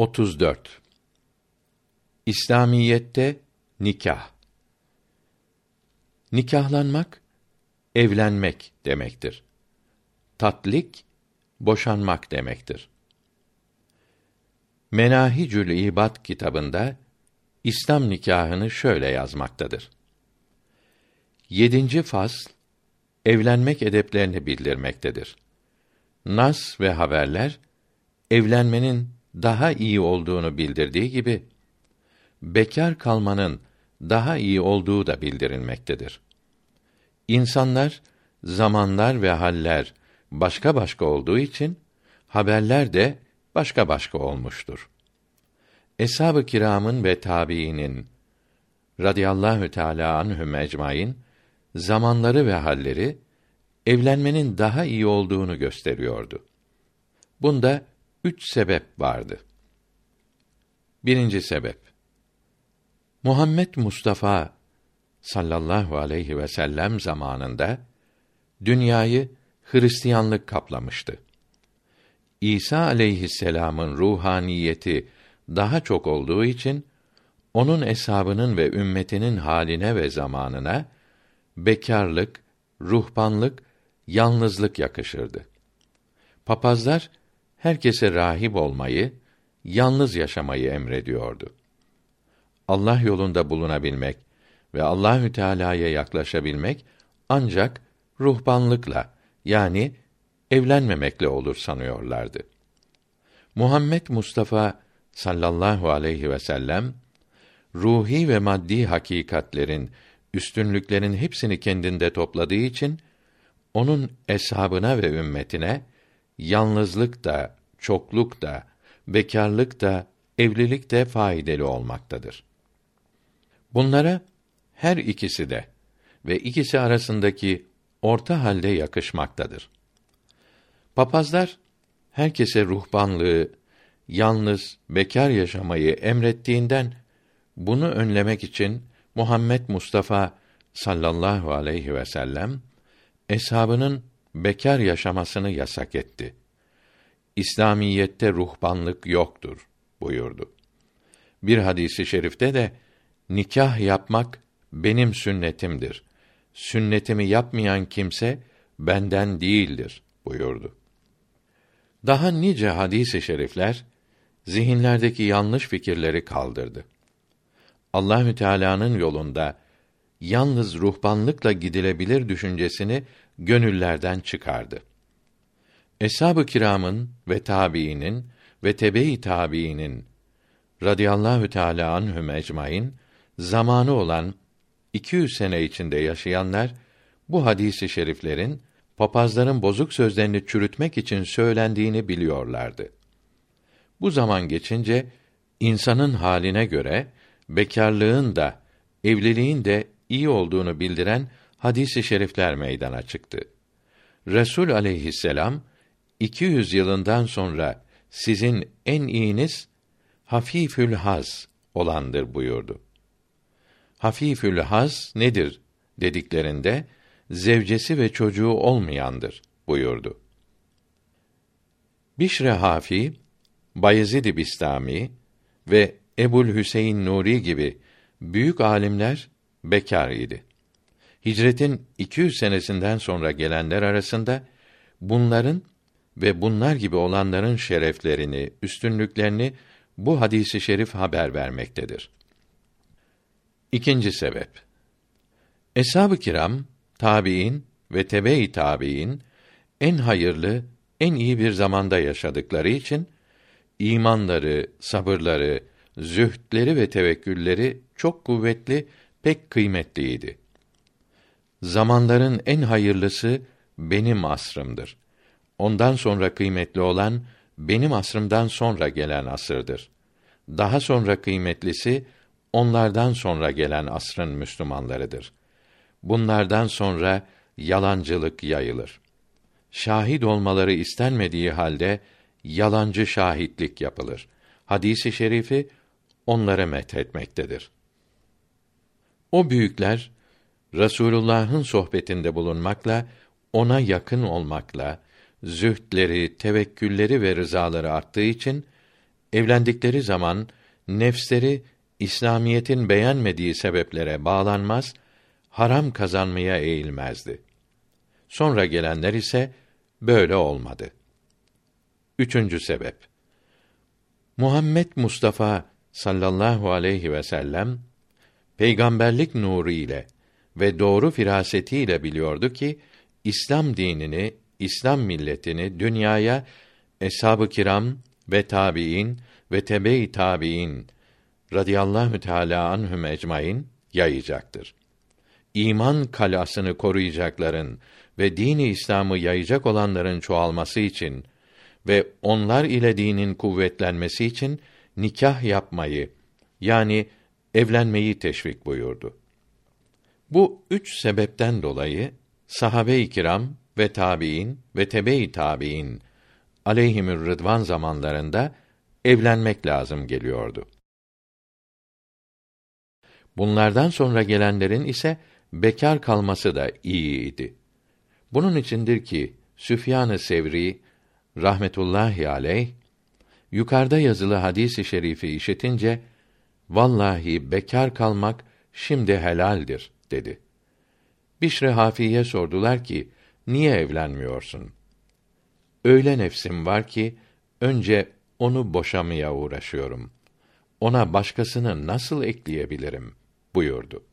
34 İslamiyette nikah Nikahlanmak evlenmek demektir. Tatlik boşanmak demektir. Menahicül İbad kitabında İslam nikahını şöyle yazmaktadır. Yedinci fasl evlenmek edeplerini bildirmektedir. Nas ve haberler evlenmenin daha iyi olduğunu bildirdiği gibi bekar kalmanın daha iyi olduğu da bildirilmektedir. İnsanlar, zamanlar ve haller başka başka olduğu için haberler de başka başka olmuştur. Eshab-ı kiramın ve tabiinin radıyallahu teala anhum ecmaîn zamanları ve halleri evlenmenin daha iyi olduğunu gösteriyordu. Bunda üç sebep vardı. Birinci sebep. Muhammed Mustafa sallallahu aleyhi ve sellem zamanında dünyayı Hristiyanlık kaplamıştı. İsa aleyhisselam'ın ruhaniyeti daha çok olduğu için onun eshabının ve ümmetinin haline ve zamanına bekarlık, ruhbanlık, yalnızlık yakışırdı. Papazlar herkese rahip olmayı, yalnız yaşamayı emrediyordu. Allah yolunda bulunabilmek ve Allahü Teala'ya yaklaşabilmek ancak ruhbanlıkla yani evlenmemekle olur sanıyorlardı. Muhammed Mustafa sallallahu aleyhi ve sellem ruhi ve maddi hakikatlerin üstünlüklerin hepsini kendinde topladığı için onun eshabına ve ümmetine yalnızlık da, çokluk da, bekarlık da, evlilik de faydalı olmaktadır. Bunlara her ikisi de ve ikisi arasındaki orta halde yakışmaktadır. Papazlar herkese ruhbanlığı, yalnız bekar yaşamayı emrettiğinden bunu önlemek için Muhammed Mustafa sallallahu aleyhi ve sellem eshabının bekar yaşamasını yasak etti. İslamiyette ruhbanlık yoktur buyurdu. Bir hadisi şerifte de nikah yapmak benim sünnetimdir. Sünnetimi yapmayan kimse benden değildir buyurdu. Daha nice hadis-i şerifler zihinlerdeki yanlış fikirleri kaldırdı. Allahü Teala'nın yolunda yalnız ruhbanlıkla gidilebilir düşüncesini gönüllerden çıkardı. Eshab-ı kiramın ve tabiinin ve tebe-i tabiinin radıyallahu teala anhum ecmaîn zamanı olan 200 sene içinde yaşayanlar bu hadisi şeriflerin papazların bozuk sözlerini çürütmek için söylendiğini biliyorlardı. Bu zaman geçince insanın haline göre bekarlığın da evliliğin de iyi olduğunu bildiren hadisi şerifler meydana çıktı. Resul aleyhisselam 200 yılından sonra sizin en iyiniz hafifül haz olandır buyurdu. Hafifül haz nedir dediklerinde zevcesi ve çocuğu olmayandır buyurdu. Bişre Hafi, Bayezid Bistami ve Ebul Hüseyin Nuri gibi büyük alimler bekar idi. Hicretin 200 senesinden sonra gelenler arasında bunların ve bunlar gibi olanların şereflerini, üstünlüklerini bu hadisi şerif haber vermektedir. İkinci sebep. Eshab-ı kiram, tabiin ve tebe-i tabiin en hayırlı, en iyi bir zamanda yaşadıkları için imanları, sabırları, zühdleri ve tevekkülleri çok kuvvetli, pek kıymetliydi. Zamanların en hayırlısı benim asrımdır. Ondan sonra kıymetli olan benim asrımdan sonra gelen asırdır. Daha sonra kıymetlisi onlardan sonra gelen asrın Müslümanlarıdır. Bunlardan sonra yalancılık yayılır. Şahit olmaları istenmediği halde yalancı şahitlik yapılır. Hadisi şerifi onlara methetmektedir. O büyükler Resulullah'ın sohbetinde bulunmakla, ona yakın olmakla, zühdleri, tevekkülleri ve rızaları arttığı için evlendikleri zaman nefsleri İslamiyetin beğenmediği sebeplere bağlanmaz, haram kazanmaya eğilmezdi. Sonra gelenler ise böyle olmadı. Üçüncü sebep. Muhammed Mustafa sallallahu aleyhi ve sellem peygamberlik nuru ile ve doğru firasetiyle biliyordu ki İslam dinini, İslam milletini dünyaya eshab-ı kiram ve tabiin ve tebe-i tabiin radıyallahu teala anhum ecmaîn yayacaktır. İman kalasını koruyacakların ve dini İslam'ı yayacak olanların çoğalması için ve onlar ile dinin kuvvetlenmesi için nikah yapmayı yani evlenmeyi teşvik buyurdu. Bu üç sebepten dolayı sahabe-i kiram ve tabiin ve tebe-i tabiin aleyhimür rıdvan zamanlarında evlenmek lazım geliyordu. Bunlardan sonra gelenlerin ise bekar kalması da iyiydi. Bunun içindir ki Süfyan-ı Sevri rahmetullahi aleyh yukarıda yazılı hadisi şerifi işitince vallahi bekar kalmak şimdi helaldir dedi. Bişre Hafiye sordular ki niye evlenmiyorsun? Öyle nefsim var ki önce onu boşamaya uğraşıyorum. Ona başkasını nasıl ekleyebilirim buyurdu.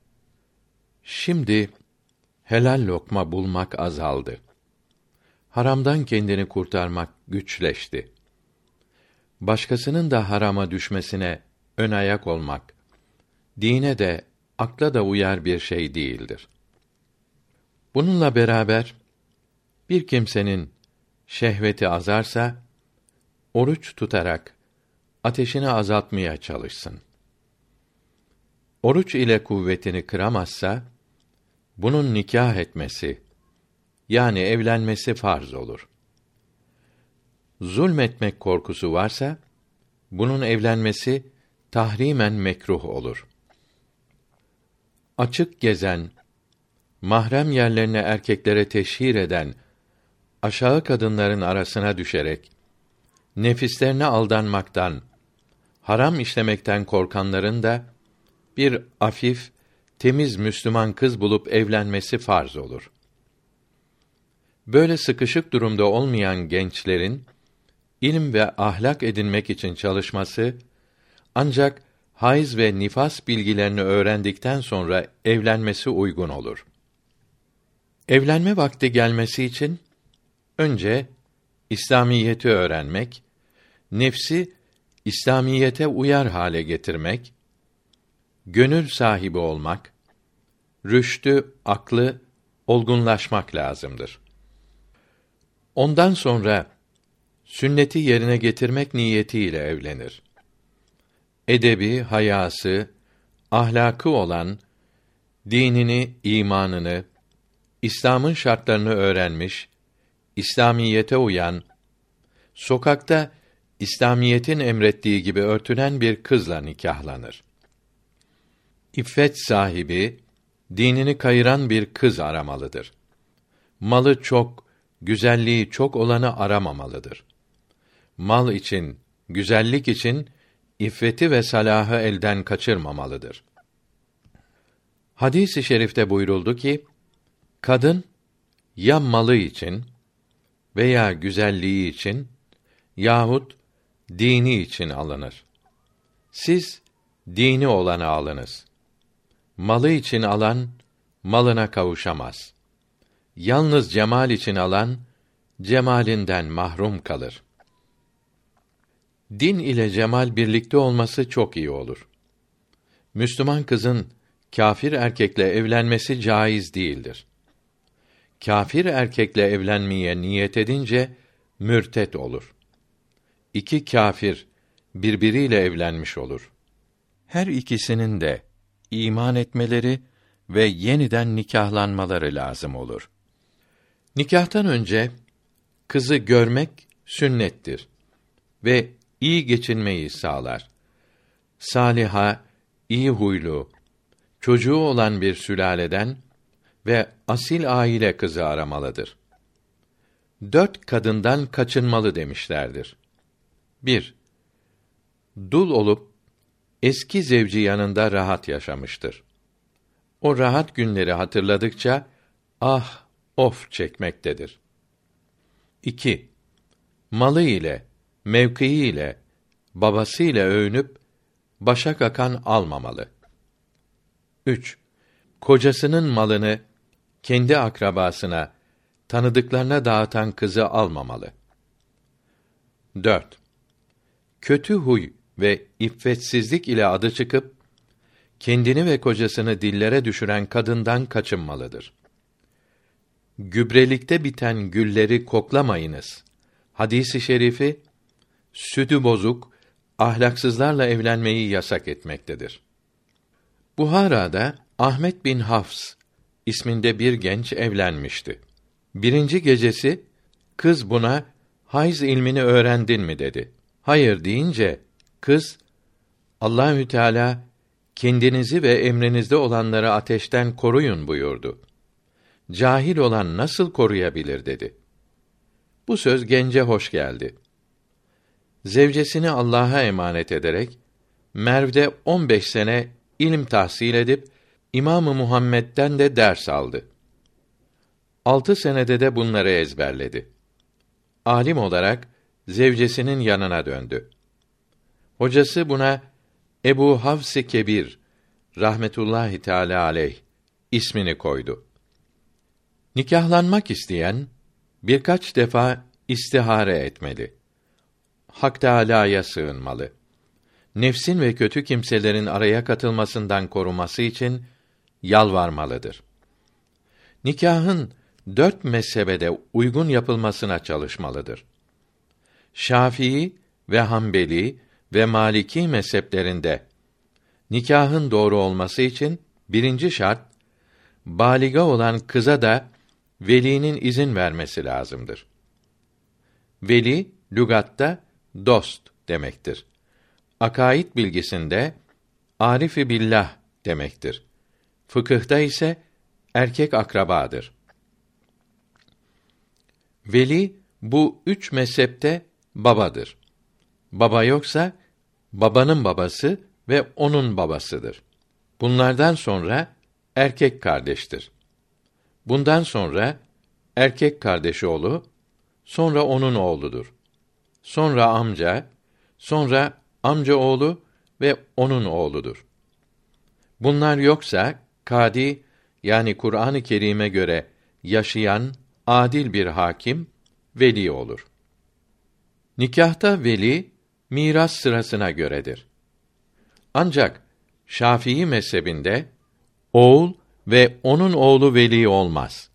Şimdi helal lokma bulmak azaldı. Haramdan kendini kurtarmak güçleşti. Başkasının da harama düşmesine ön ayak olmak dine de akla da uyar bir şey değildir. Bununla beraber bir kimsenin şehveti azarsa oruç tutarak ateşini azaltmaya çalışsın. Oruç ile kuvvetini kıramazsa bunun nikah etmesi yani evlenmesi farz olur. Zulmetmek korkusu varsa bunun evlenmesi tahrimen mekruh olur. Açık gezen, mahrem yerlerine erkeklere teşhir eden aşağı kadınların arasına düşerek nefislerine aldanmaktan, haram işlemekten korkanların da bir afif, temiz Müslüman kız bulup evlenmesi farz olur. Böyle sıkışık durumda olmayan gençlerin ilim ve ahlak edinmek için çalışması ancak hayız ve nifas bilgilerini öğrendikten sonra evlenmesi uygun olur. Evlenme vakti gelmesi için önce İslamiyeti öğrenmek, nefsi İslamiyete uyar hale getirmek, gönül sahibi olmak, rüştü, aklı olgunlaşmak lazımdır. Ondan sonra sünneti yerine getirmek niyetiyle evlenir. Edebi, hayası, ahlakı olan dinini, imanını, İslam'ın şartlarını öğrenmiş, İslamiyete uyan, sokakta İslamiyetin emrettiği gibi örtünen bir kızla nikahlanır. İffet sahibi, dinini kayıran bir kız aramalıdır. Malı çok, güzelliği çok olanı aramamalıdır. Mal için, güzellik için iffeti ve salahı elden kaçırmamalıdır. Hadis-i şerifte buyuruldu ki, kadın ya malı için veya güzelliği için yahut dini için alınır. Siz dini olanı alınız. Malı için alan malına kavuşamaz. Yalnız cemal için alan cemalinden mahrum kalır. Din ile cemal birlikte olması çok iyi olur. Müslüman kızın kâfir erkekle evlenmesi caiz değildir. Kâfir erkekle evlenmeye niyet edince mürtet olur. İki kâfir birbiriyle evlenmiş olur. Her ikisinin de iman etmeleri ve yeniden nikahlanmaları lazım olur. Nikahtan önce kızı görmek sünnettir ve iyi geçinmeyi sağlar. Saliha, iyi huylu, çocuğu olan bir sülaleden ve asil aile kızı aramalıdır. Dört kadından kaçınmalı demişlerdir. 1. dul olup eski zevci yanında rahat yaşamıştır. O rahat günleri hatırladıkça ah of çekmektedir. 2. Malı ile, mevkii ile, babası ile övünüp başa kakan almamalı. 3. Kocasının malını kendi akrabasına, tanıdıklarına dağıtan kızı almamalı. 4. Kötü huy ve iffetsizlik ile adı çıkıp kendini ve kocasını dillere düşüren kadından kaçınmalıdır. Gübrelikte biten gülleri koklamayınız. Hadisi şerifi sütü bozuk, ahlaksızlarla evlenmeyi yasak etmektedir. Buhara'da Ahmet bin Hafs isminde bir genç evlenmişti. Birinci gecesi kız buna hayz ilmini öğrendin mi dedi. Hayır deyince kız Allahü Teala kendinizi ve emrinizde olanları ateşten koruyun buyurdu. Cahil olan nasıl koruyabilir dedi. Bu söz gence hoş geldi. Zevcesini Allah'a emanet ederek Merv'de 15 sene ilim tahsil edip İmamı Muhammed'den de ders aldı. Altı senede de bunları ezberledi. Alim olarak zevcesinin yanına döndü. Hocası buna Ebu Havs-ı Kebir rahmetullahi teala aleyh ismini koydu. Nikahlanmak isteyen birkaç defa istihare etmeli. Hak Teâlâ'ya sığınmalı. Nefsin ve kötü kimselerin araya katılmasından koruması için yalvarmalıdır. Nikahın dört mezhebede uygun yapılmasına çalışmalıdır. Şafii ve Hanbeli ve Maliki mezheplerinde nikahın doğru olması için birinci şart baliga olan kıza da velinin izin vermesi lazımdır. Veli lügatta dost demektir. Akaid bilgisinde arifi billah demektir. Fıkıhta ise erkek akrabadır. Veli bu üç mezhepte babadır. Baba yoksa babanın babası ve onun babasıdır. Bunlardan sonra erkek kardeştir. Bundan sonra erkek kardeşi oğlu, sonra onun oğludur. Sonra amca, sonra amca oğlu ve onun oğludur. Bunlar yoksa kadi yani Kur'an-ı Kerim'e göre yaşayan adil bir hakim veli olur. Nikahta veli miras sırasına göredir. Ancak Şafii mezhebinde oğul ve onun oğlu veli olmaz.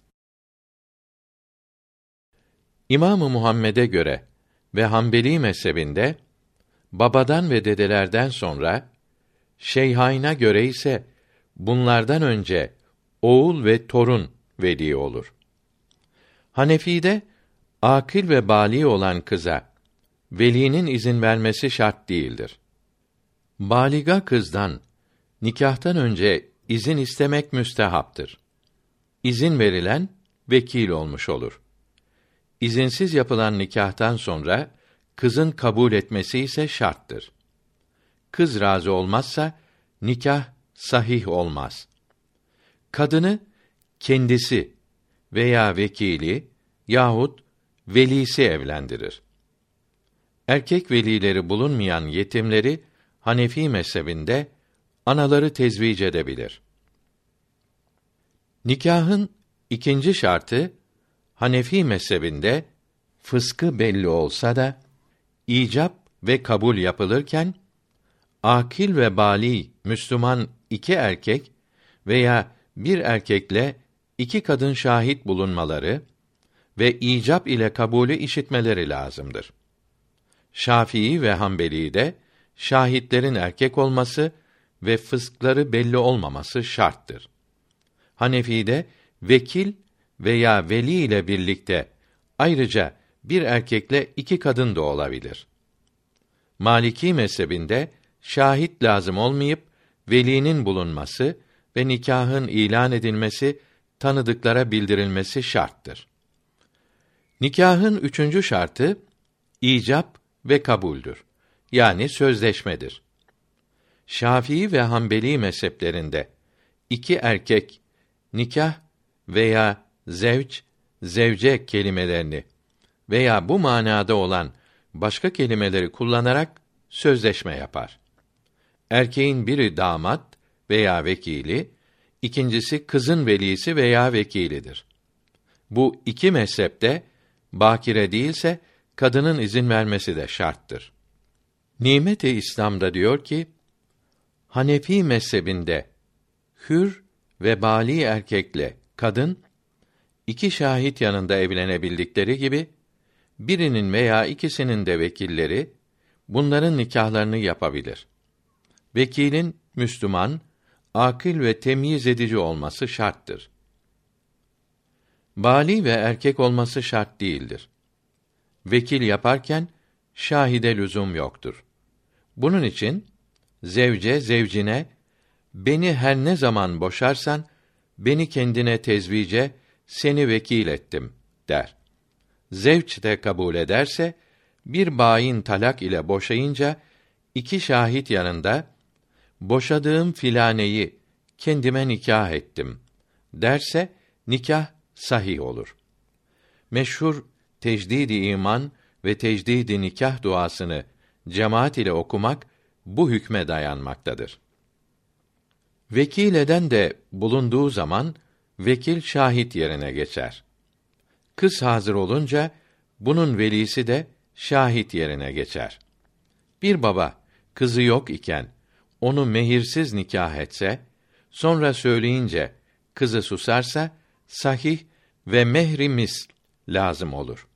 İmamı Muhammed'e göre ve Hanbeli mezhebinde babadan ve dedelerden sonra Şeyhayn'a göre ise bunlardan önce oğul ve torun veli olur. Hanefi'de akil ve bali olan kıza velinin izin vermesi şart değildir. Baliga kızdan nikahtan önce izin istemek müstehaptır. İzin verilen vekil olmuş olur. İzinsiz yapılan nikahtan sonra kızın kabul etmesi ise şarttır. Kız razı olmazsa nikah sahih olmaz. Kadını kendisi veya vekili yahut velisi evlendirir. Erkek velileri bulunmayan yetimleri Hanefi mezhebinde anaları tezvic edebilir. Nikahın ikinci şartı Hanefi mezhebinde fıskı belli olsa da icap ve kabul yapılırken akil ve bali Müslüman iki erkek veya bir erkekle iki kadın şahit bulunmaları ve icap ile kabulü işitmeleri lazımdır. Şafii ve Hanbeli de şahitlerin erkek olması ve fıskları belli olmaması şarttır. Hanefi'de vekil veya veli ile birlikte ayrıca bir erkekle iki kadın da olabilir. Maliki mezhebinde şahit lazım olmayıp velinin bulunması ve nikahın ilan edilmesi, tanıdıklara bildirilmesi şarttır. Nikahın üçüncü şartı icap ve kabuldür. yani sözleşmedir. Şafii ve Hanbeli mezheplerinde iki erkek nikah veya zevç, zevce kelimelerini veya bu manada olan başka kelimeleri kullanarak sözleşme yapar. Erkeğin biri damat veya vekili, ikincisi kızın velisi veya vekilidir. Bu iki mezhepte bakire değilse kadının izin vermesi de şarttır. Nimet-i İslam'da diyor ki, Hanefi mezhebinde hür ve bali erkekle kadın iki şahit yanında evlenebildikleri gibi birinin veya ikisinin de vekilleri bunların nikahlarını yapabilir. Vekilin Müslüman, akıl ve temyiz edici olması şarttır. Bali ve erkek olması şart değildir. Vekil yaparken şahide lüzum yoktur. Bunun için zevce zevcine beni her ne zaman boşarsan beni kendine tezvice seni vekil ettim der. Zevç de kabul ederse bir bayin talak ile boşayınca iki şahit yanında boşadığım filaneyi kendime nikah ettim derse nikah sahih olur. Meşhur tecdidi iman ve tecdidi nikah duasını cemaat ile okumak bu hükme dayanmaktadır. Vekil eden de bulunduğu zaman vekil şahit yerine geçer. Kız hazır olunca bunun velisi de şahit yerine geçer. Bir baba kızı yok iken onu mehirsiz nikah etse, sonra söyleyince kızı susarsa sahih ve mehri misl lazım olur.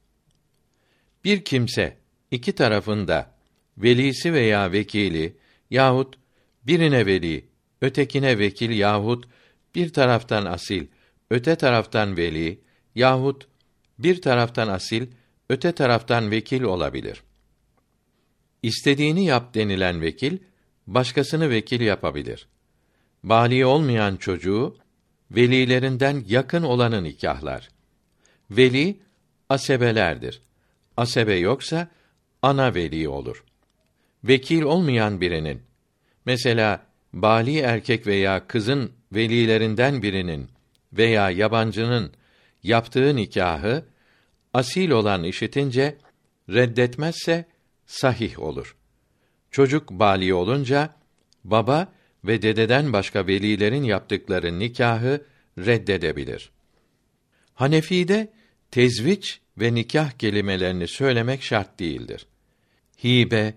Bir kimse iki tarafında velisi veya vekili yahut birine veli, ötekine vekil yahut bir taraftan asil, öte taraftan veli yahut bir taraftan asil, öte taraftan vekil olabilir. İstediğini yap denilen vekil başkasını vekil yapabilir. Bali olmayan çocuğu velilerinden yakın olanı nikahlar. Veli asebelerdir. Asebe yoksa ana veli olur. Vekil olmayan birinin mesela bali erkek veya kızın velilerinden birinin veya yabancının yaptığı nikahı asil olan işitince reddetmezse sahih olur. Çocuk bali olunca baba ve dededen başka velilerin yaptıkları nikahı reddedebilir. Hanefi'de tezviç ve nikah kelimelerini söylemek şart değildir. Hibe,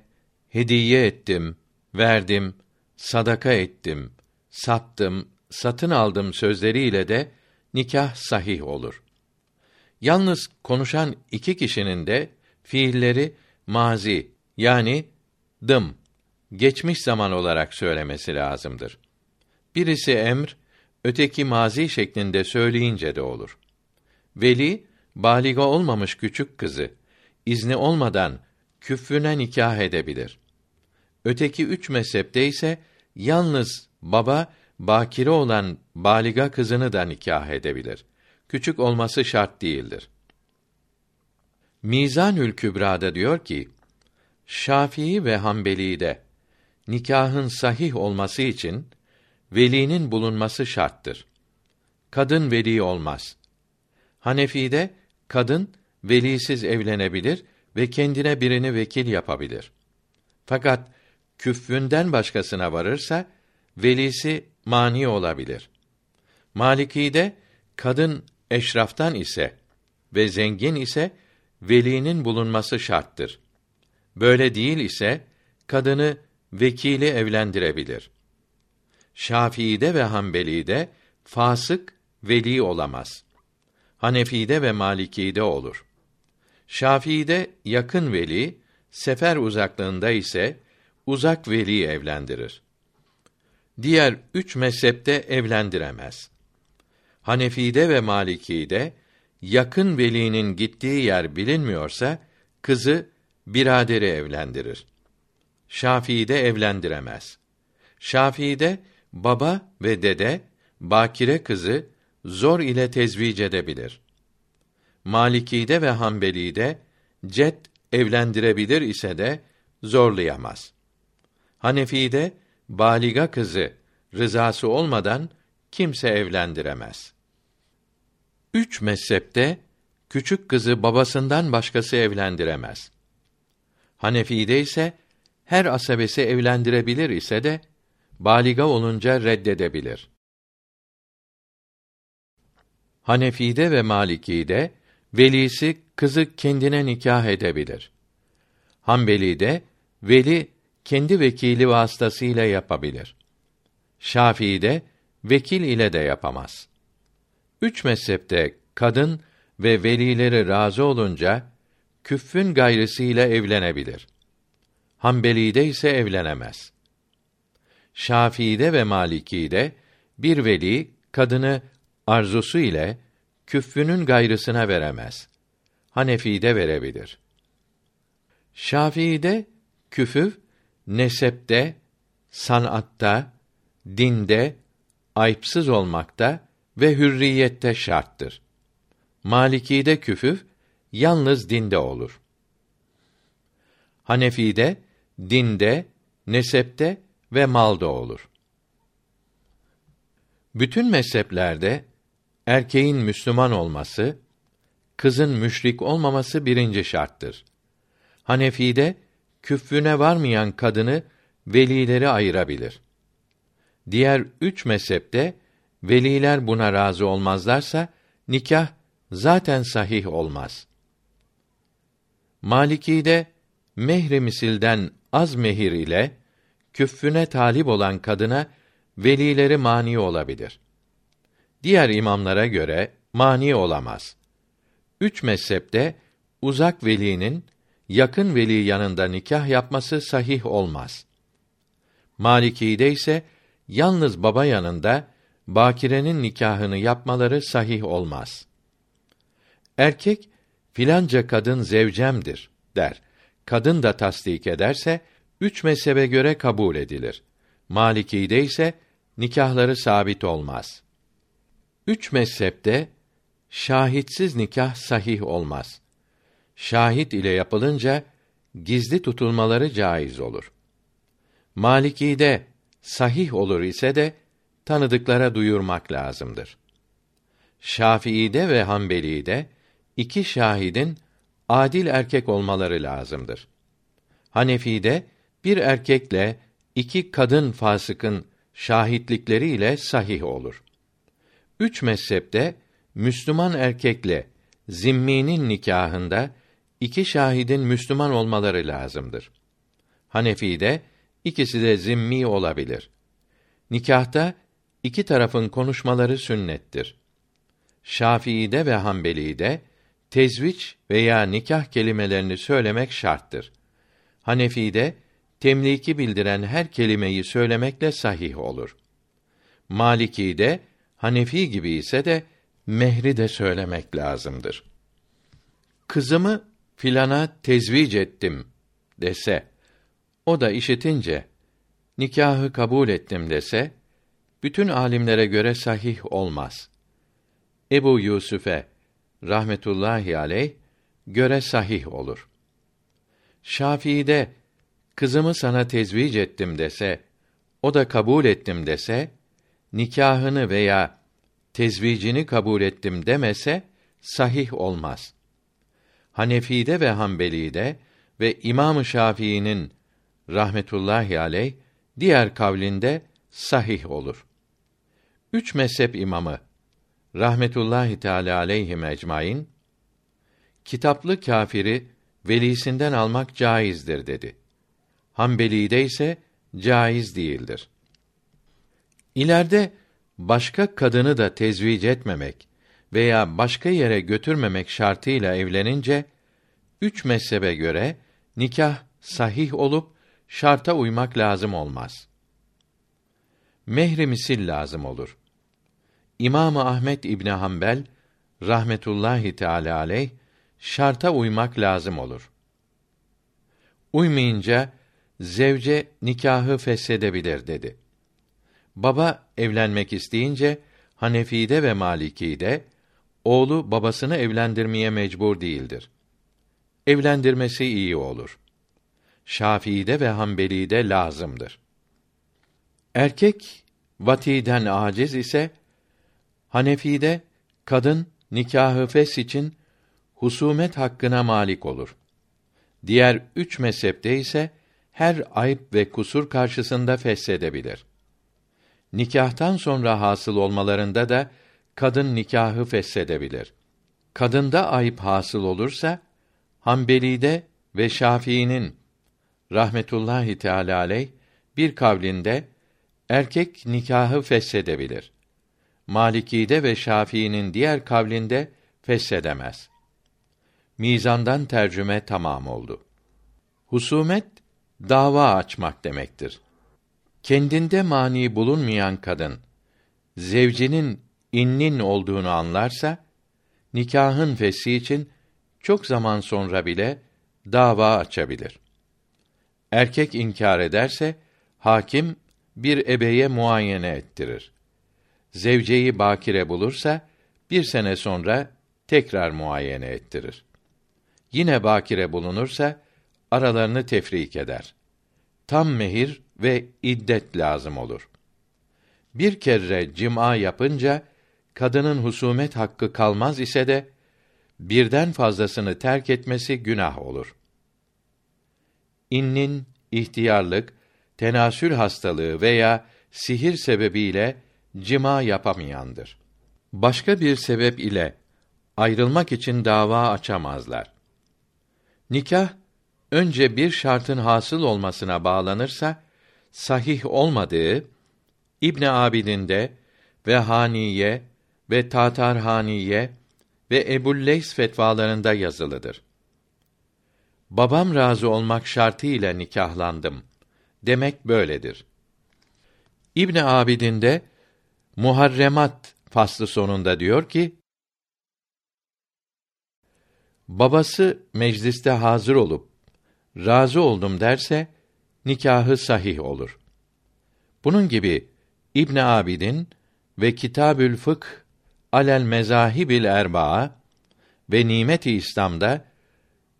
hediye ettim, verdim, sadaka ettim, sattım, satın aldım sözleriyle de nikah sahih olur. Yalnız konuşan iki kişinin de fiilleri mazi yani dım geçmiş zaman olarak söylemesi lazımdır. Birisi emr, öteki mazi şeklinde söyleyince de olur. Veli baliga olmamış küçük kızı izni olmadan küfrüne nikah edebilir. Öteki üç mezhepte ise yalnız baba bakire olan baliga kızını da nikah edebilir. Küçük olması şart değildir. Mizanül Kübra'da diyor ki: Şafii ve Hanbeli'de nikahın sahih olması için velinin bulunması şarttır. Kadın veli olmaz. Hanefi'de kadın velisiz evlenebilir ve kendine birini vekil yapabilir. Fakat küffünden başkasına varırsa velisi mani olabilir. Maliki'de kadın eşraftan ise ve zengin ise velinin bulunması şarttır. Böyle değil ise kadını vekili evlendirebilir. Şafii'de ve Hanbeli'de fasık veli olamaz. Hanefi'de ve Maliki'de olur. Şafii'de yakın veli, sefer uzaklığında ise uzak veli evlendirir. Diğer üç mezhepte evlendiremez. Hanefi'de ve Maliki'de yakın velinin gittiği yer bilinmiyorsa kızı biraderi evlendirir. Şafii'de evlendiremez. Şafii'de baba ve dede bakire kızı zor ile tezvic edebilir. Maliki'de ve Hanbeli'de cet evlendirebilir ise de zorlayamaz. Hanefi'de baliga kızı rızası olmadan kimse evlendiremez. Üç mezhepte küçük kızı babasından başkası evlendiremez. Hanefi'de ise her asabesi evlendirebilir ise de baliga olunca reddedebilir. Hanefi'de ve Maliki'de velisi kızı kendine nikah edebilir. Hanbeli'de veli kendi vekili vasıtasıyla yapabilir. Şafii'de vekil ile de yapamaz. Üç mezhepte kadın ve velileri razı olunca küffün gayrısıyla evlenebilir. Hanbeli'de ise evlenemez. Şafii'de ve Maliki'de bir veli kadını arzusu ile küffünün gayrısına veremez. Hanefi'de verebilir. Şafii'de küfüv nesepte, sanatta, dinde, ayıpsız olmakta ve hürriyette şarttır. Maliki'de küfüv yalnız dinde olur. Hanefi'de dinde, nesepte ve malda olur. Bütün mezheplerde erkeğin Müslüman olması, kızın müşrik olmaması birinci şarttır. Hanefi'de küffüne varmayan kadını velileri ayırabilir. Diğer üç mezhepte veliler buna razı olmazlarsa nikah zaten sahih olmaz. Maliki'de mehri misilden az mehir ile küffüne talip olan kadına velileri mani olabilir. Diğer imamlara göre mani olamaz. Üç mezhepte uzak velinin yakın veli yanında nikah yapması sahih olmaz. Maliki'de ise yalnız baba yanında bakirenin nikahını yapmaları sahih olmaz. Erkek filanca kadın zevcemdir der. Kadın da tasdik ederse üç mezhebe göre kabul edilir. Maliki'de ise nikahları sabit olmaz. Üç mezhepte şahitsiz nikah sahih olmaz. Şahit ile yapılınca gizli tutulmaları caiz olur. Maliki'de sahih olur ise de tanıdıklara duyurmak lazımdır. Şafii'de ve Hanbeli'de iki şahidin adil erkek olmaları lazımdır. Hanefi'de bir erkekle iki kadın fasıkın şahitlikleriyle sahih olur. Üç mezhepte Müslüman erkekle zimminin nikahında iki şahidin Müslüman olmaları lazımdır. Hanefi'de ikisi de zimmi olabilir. Nikahta iki tarafın konuşmaları sünnettir. Şafii'de ve Hanbeli'de tezviç veya nikah kelimelerini söylemek şarttır. Hanefi'de temliki bildiren her kelimeyi söylemekle sahih olur. Maliki'de Hanefi gibi ise de mehri de söylemek lazımdır. Kızımı filana tezvic ettim dese, o da işitince nikahı kabul ettim dese, bütün alimlere göre sahih olmaz. Ebu Yusuf'e rahmetullahi aleyh göre sahih olur. Şafii'de kızımı sana tezvic ettim dese, o da kabul ettim dese, nikahını veya tezvicini kabul ettim demese sahih olmaz. Hanefi'de ve Hanbeli'de ve İmam Şafii'nin rahmetullahi aleyh diğer kavlinde sahih olur. Üç mezhep imamı rahmetullahi teala aleyhi ecmaîn kitaplı kâfiri velisinden almak caizdir dedi. Hanbeli'de ise caiz değildir. İleride başka kadını da tezvic etmemek veya başka yere götürmemek şartıyla evlenince üç mezhebe göre nikah sahih olup şarta uymak lazım olmaz. Mehri misil lazım olur. İmam Ahmet İbni Hanbel rahmetullahi teala aleyh şarta uymak lazım olur. Uymayınca zevce nikahı feshedebilir dedi. Baba evlenmek isteyince Hanefi'de ve Maliki'de oğlu babasını evlendirmeye mecbur değildir. Evlendirmesi iyi olur. Şafii'de ve Hanbeli'de lazımdır. Erkek vatiden aciz ise Hanefi'de kadın nikahı fes için husumet hakkına malik olur. Diğer üç mezhepte ise her ayıp ve kusur karşısında feshedebilir. Nikahtan sonra hasıl olmalarında da kadın nikahı feshedebilir. Kadında ayıp hasıl olursa Hanbeli'de ve Şafii'nin rahmetullahi teala aleyh bir kavlinde erkek nikahı feshedebilir. Maliki'de ve Şafii'nin diğer kavlinde feshedemez. Mizandan tercüme tamam oldu. Husumet dava açmak demektir. Kendinde mani bulunmayan kadın zevcinin innin olduğunu anlarsa nikahın feshi için çok zaman sonra bile dava açabilir. Erkek inkar ederse hakim bir ebeye muayene ettirir. Zevceyi bakire bulursa bir sene sonra tekrar muayene ettirir. Yine bakire bulunursa aralarını tefrik eder. Tam mehir ve iddet lazım olur. Bir kere cima yapınca kadının husumet hakkı kalmaz ise de birden fazlasını terk etmesi günah olur. İnnin, ihtiyarlık, tenasül hastalığı veya sihir sebebiyle cima yapamayandır. Başka bir sebep ile ayrılmak için dava açamazlar. Nikah önce bir şartın hasıl olmasına bağlanırsa sahih olmadığı İbn Abidin'de ve Haniye ve Tatarhaniye ve Ebu'l-Leys fetvalarında yazılıdır. Babam razı olmak şartıyla nikahlandım demek böyledir. İbn Abidin'de Muharremat faslı sonunda diyor ki: Babası mecliste hazır olup razı oldum derse nikahı sahih olur. Bunun gibi İbn Abidin ve Kitabül Fıkh alel mezahibil erbaa ve Nimet-i İslam'da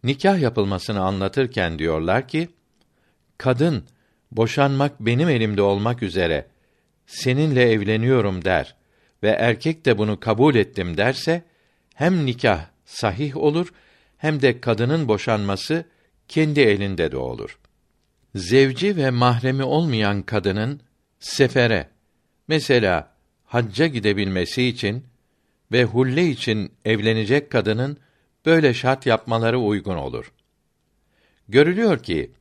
nikah yapılmasını anlatırken diyorlar ki kadın boşanmak benim elimde olmak üzere seninle evleniyorum der ve erkek de bunu kabul ettim derse hem nikah sahih olur hem de kadının boşanması kendi elinde de olur. Zevci ve mahremi olmayan kadının sefere mesela hacca gidebilmesi için ve hulle için evlenecek kadının böyle şart yapmaları uygun olur. Görülüyor ki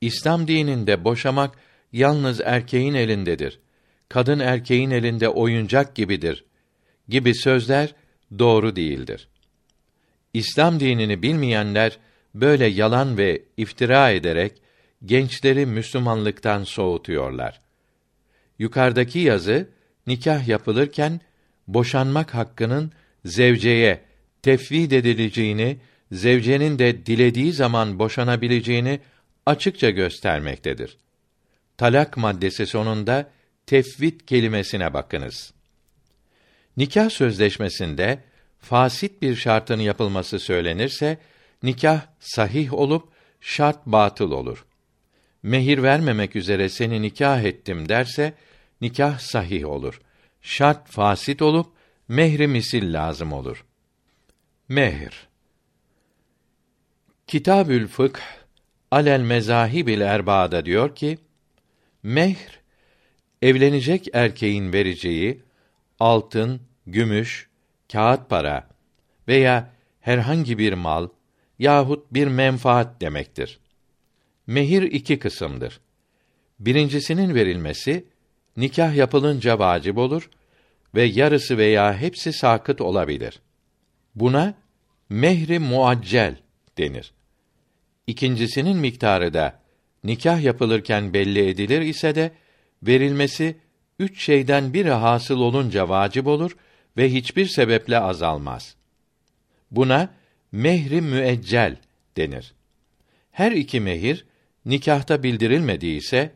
İslam dininde boşamak yalnız erkeğin elindedir. Kadın erkeğin elinde oyuncak gibidir gibi sözler doğru değildir. İslam dinini bilmeyenler böyle yalan ve iftira ederek gençleri Müslümanlıktan soğutuyorlar. Yukarıdaki yazı nikah yapılırken boşanmak hakkının zevceye tefvid edileceğini, zevcenin de dilediği zaman boşanabileceğini açıkça göstermektedir. Talak maddesi sonunda tefvid kelimesine bakınız. Nikah sözleşmesinde fasit bir şartın yapılması söylenirse nikah sahih olup şart batıl olur. Mehir vermemek üzere seni nikah ettim derse nikah sahih olur. Şart fasit olup mehri misil lazım olur. Mehir Kitabül Fıkh alel mezahibil erba'da diyor ki mehr evlenecek erkeğin vereceği altın, gümüş, kağıt para veya herhangi bir mal yahut bir menfaat demektir. Mehir iki kısımdır. Birincisinin verilmesi nikah yapılınca vacip olur ve yarısı veya hepsi sakıt olabilir. Buna mehri muaccel denir. İkincisinin miktarı da nikah yapılırken belli edilir ise de verilmesi üç şeyden biri hasıl olunca vacip olur ve hiçbir sebeple azalmaz. Buna mehri müeccel denir. Her iki mehir nikahta bildirilmediği ise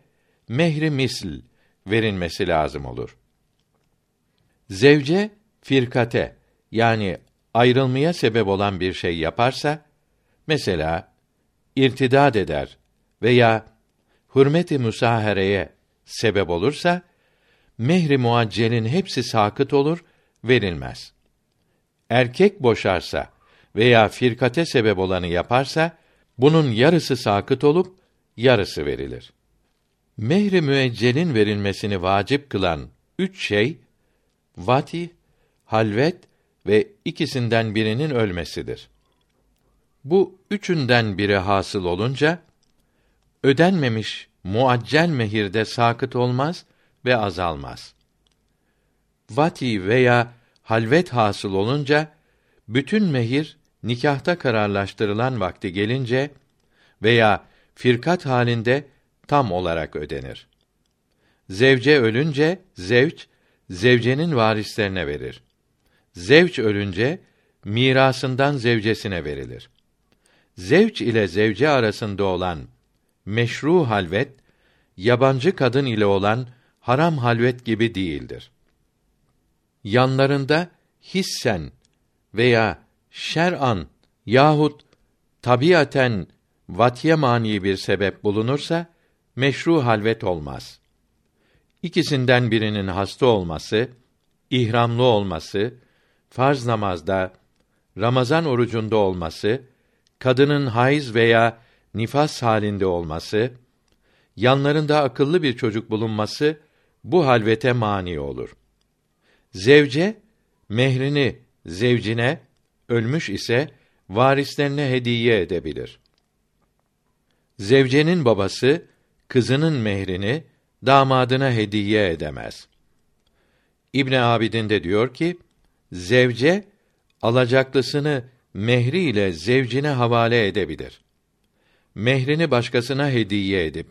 mehri misl verilmesi lazım olur. Zevce firkate yani ayrılmaya sebep olan bir şey yaparsa mesela irtidad eder veya hürmet-i müsahereye sebep olursa mehri muaccelin hepsi sakıt olur, verilmez. Erkek boşarsa veya firkate sebep olanı yaparsa bunun yarısı sakıt olup yarısı verilir. Mehri müeccelin verilmesini vacip kılan üç şey vati, halvet ve ikisinden birinin ölmesidir. Bu üçünden biri hasıl olunca ödenmemiş muaccel mehirde sakıt olmaz ve azalmaz. Vati veya halvet hasıl olunca bütün mehir nikahta kararlaştırılan vakti gelince veya firkat halinde tam olarak ödenir. Zevce ölünce zevç zevcenin varislerine verir. Zevç ölünce mirasından zevcesine verilir. Zevç ile zevce arasında olan meşru halvet yabancı kadın ile olan haram halvet gibi değildir. Yanlarında hissen veya şer'an yahut tabiaten vatiye mani bir sebep bulunursa meşru halvet olmaz. İkisinden birinin hasta olması, ihramlı olması, farz namazda, Ramazan orucunda olması, kadının hayız veya nifas halinde olması, yanlarında akıllı bir çocuk bulunması bu halvete mani olur. Zevce mehrini zevcine ölmüş ise varislerine hediye edebilir. Zevcenin babası kızının mehrini damadına hediye edemez. İbn Abidin de diyor ki, zevce alacaklısını mehri ile zevcine havale edebilir. Mehrini başkasına hediye edip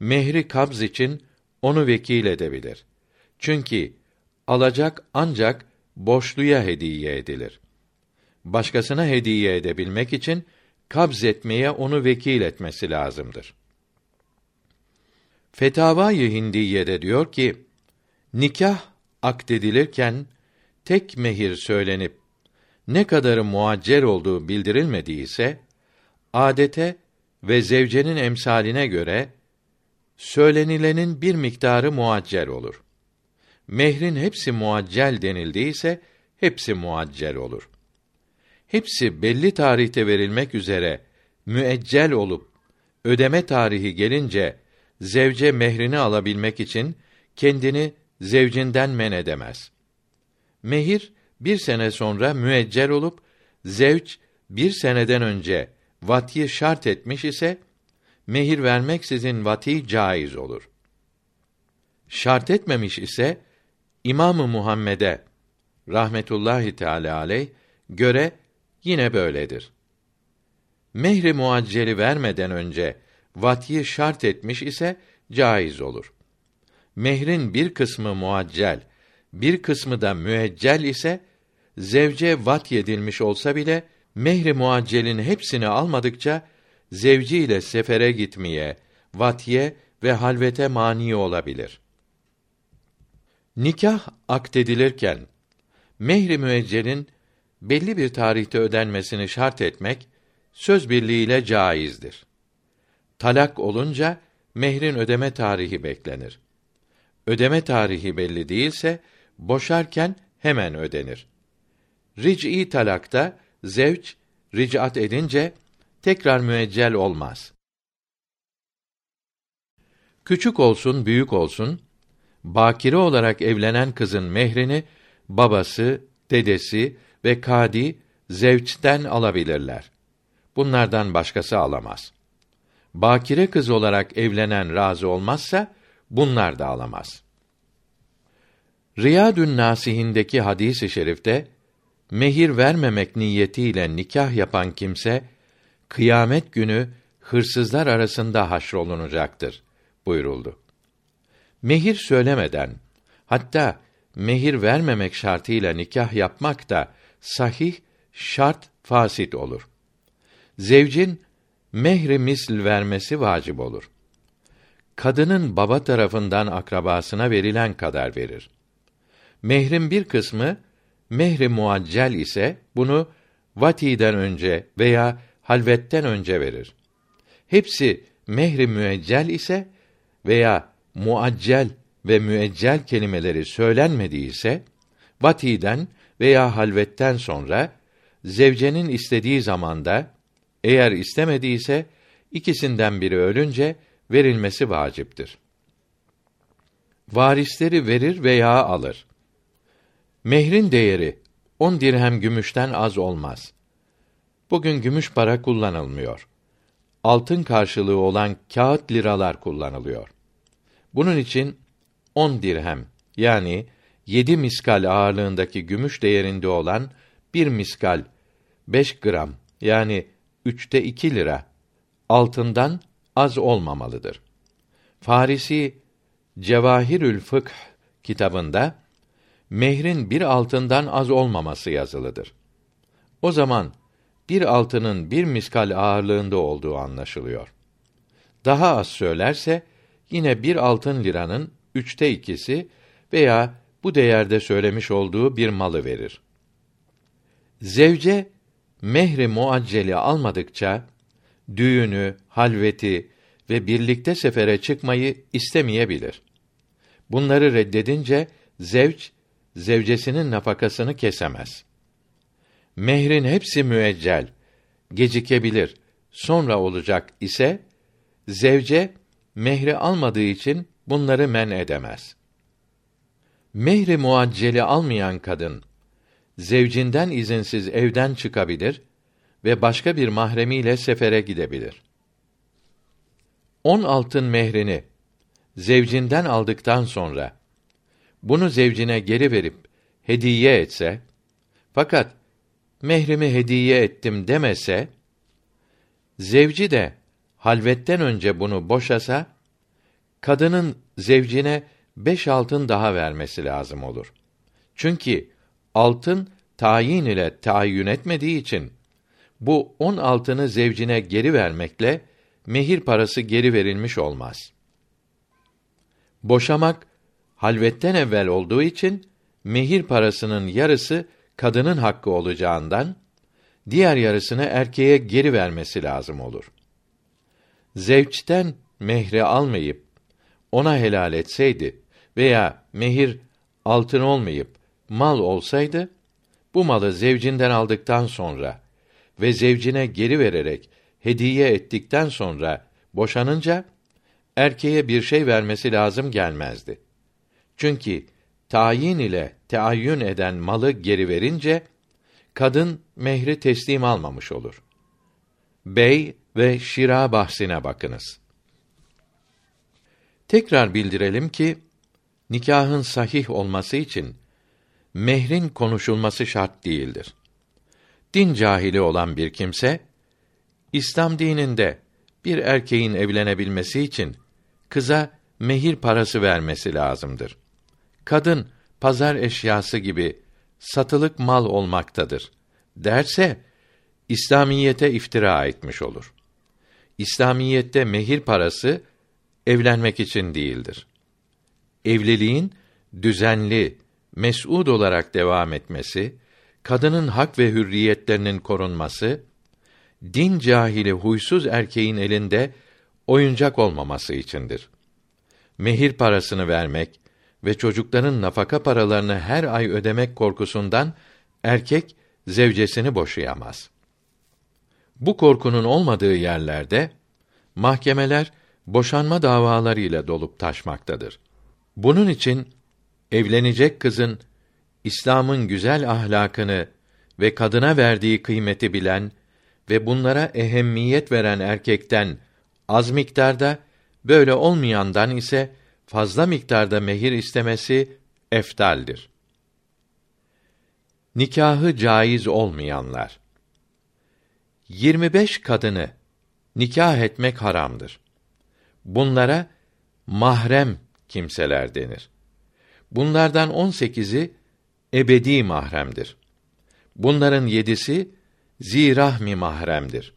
mehri kabz için onu vekil edebilir. Çünkü alacak ancak borçluya hediye edilir. Başkasına hediye edebilmek için kabz etmeye onu vekil etmesi lazımdır. Fetavâ-i Hindiye'de diyor ki, nikah akdedilirken tek mehir söylenip ne kadarı muaccel olduğu bildirilmediyse adete ve zevcenin emsaline göre söylenilenin bir miktarı muaccel olur. Mehrin hepsi muaccel denildiyse hepsi muaccel olur. Hepsi belli tarihte verilmek üzere müeccel olup ödeme tarihi gelince zevce mehrini alabilmek için kendini zevcinden men edemez. Mehir bir sene sonra müeccel olup zevç bir seneden önce vatiyi şart etmiş ise mehir vermek sizin vati caiz olur. Şart etmemiş ise İmamı Muhammed'e rahmetullahi teala aleyh göre yine böyledir. Mehri muacceli vermeden önce vatiyi şart etmiş ise caiz olur. Mehrin bir kısmı muaccel, bir kısmı da müeccel ise zevce vat yedilmiş olsa bile mehri muaccelin hepsini almadıkça zevci ile sefere gitmeye, vatiye ve halvete mani olabilir. Nikah akdedilirken mehri müeccelin belli bir tarihte ödenmesini şart etmek söz birliğiyle caizdir. Talak olunca mehrin ödeme tarihi beklenir. Ödeme tarihi belli değilse boşarken hemen ödenir. Ric'i talakta zevç ricat edince tekrar müeccel olmaz. Küçük olsun, büyük olsun, bakire olarak evlenen kızın mehrini babası, dedesi ve kadi zevçten alabilirler. Bunlardan başkası alamaz. Bakire kız olarak evlenen razı olmazsa bunlar da alamaz. Riyadün Nasihindeki hadisi i şerifte mehir vermemek niyetiyle nikah yapan kimse kıyamet günü hırsızlar arasında haşrolunacaktır buyuruldu. Mehir söylemeden hatta mehir vermemek şartıyla nikah yapmak da sahih şart fasit olur. Zevcin mehri misl vermesi vacip olur. Kadının baba tarafından akrabasına verilen kadar verir. Mehrin bir kısmı mehri muaccel ise bunu vatiden önce veya halvetten önce verir. Hepsi mehri müeccel ise veya muaccel ve müeccel kelimeleri söylenmediyse vatiden veya halvetten sonra zevcenin istediği zamanda eğer istemediyse ikisinden biri ölünce verilmesi vaciptir. Varisleri verir veya alır. Mehrin değeri on dirhem gümüşten az olmaz. Bugün gümüş para kullanılmıyor. Altın karşılığı olan kağıt liralar kullanılıyor. Bunun için on dirhem yani yedi miskal ağırlığındaki gümüş değerinde olan bir miskal beş gram yani üçte iki lira altından az olmamalıdır. Farisi Cevahirül Fıkh kitabında mehrin bir altından az olmaması yazılıdır. O zaman bir altının bir miskal ağırlığında olduğu anlaşılıyor. Daha az söylerse yine bir altın liranın üçte ikisi veya bu değerde söylemiş olduğu bir malı verir. Zevce mehri muacceli almadıkça düğünü, halveti ve birlikte sefere çıkmayı istemeyebilir. Bunları reddedince zevç zevcesinin nafakasını kesemez. Mehrin hepsi müeccel, gecikebilir, sonra olacak ise zevce mehri almadığı için bunları men edemez. Mehri muacceli almayan kadın zevcinden izinsiz evden çıkabilir ve başka bir mahremiyle sefere gidebilir. On altın mehrini zevcinden aldıktan sonra bunu zevcine geri verip hediye etse fakat mehrimi hediye ettim demese zevci de halvetten önce bunu boşasa kadının zevcine beş altın daha vermesi lazım olur. Çünkü altın tayin ile tayin etmediği için bu on altını zevcine geri vermekle mehir parası geri verilmiş olmaz. Boşamak halvetten evvel olduğu için mehir parasının yarısı kadının hakkı olacağından diğer yarısını erkeğe geri vermesi lazım olur. Zevçten mehri almayıp ona helal etseydi veya mehir altın olmayıp mal olsaydı bu malı zevcinden aldıktan sonra ve zevcine geri vererek hediye ettikten sonra boşanınca erkeğe bir şey vermesi lazım gelmezdi. Çünkü tayin ile teayyün eden malı geri verince kadın mehri teslim almamış olur. Bey ve şira bahsine bakınız. Tekrar bildirelim ki nikahın sahih olması için mehrin konuşulması şart değildir. Din cahili olan bir kimse İslam dininde bir erkeğin evlenebilmesi için kıza mehir parası vermesi lazımdır. Kadın pazar eşyası gibi satılık mal olmaktadır derse İslamiyete iftira etmiş olur. İslamiyette mehir parası evlenmek için değildir. Evliliğin düzenli, mes'ud olarak devam etmesi, kadının hak ve hürriyetlerinin korunması, din cahili huysuz erkeğin elinde oyuncak olmaması içindir. Mehir parasını vermek ve çocukların nafaka paralarını her ay ödemek korkusundan erkek zevcesini boşayamaz. Bu korkunun olmadığı yerlerde mahkemeler boşanma davalarıyla dolup taşmaktadır. Bunun için evlenecek kızın İslam'ın güzel ahlakını ve kadına verdiği kıymeti bilen ve bunlara ehemmiyet veren erkekten az miktarda, böyle olmayandan ise fazla miktarda mehir istemesi eftaldir. Nikahı caiz olmayanlar 25 kadını nikah etmek haramdır. Bunlara mahrem kimseler denir. Bunlardan 18'i ebedi mahremdir. Bunların yedisi zirahmi mahremdir.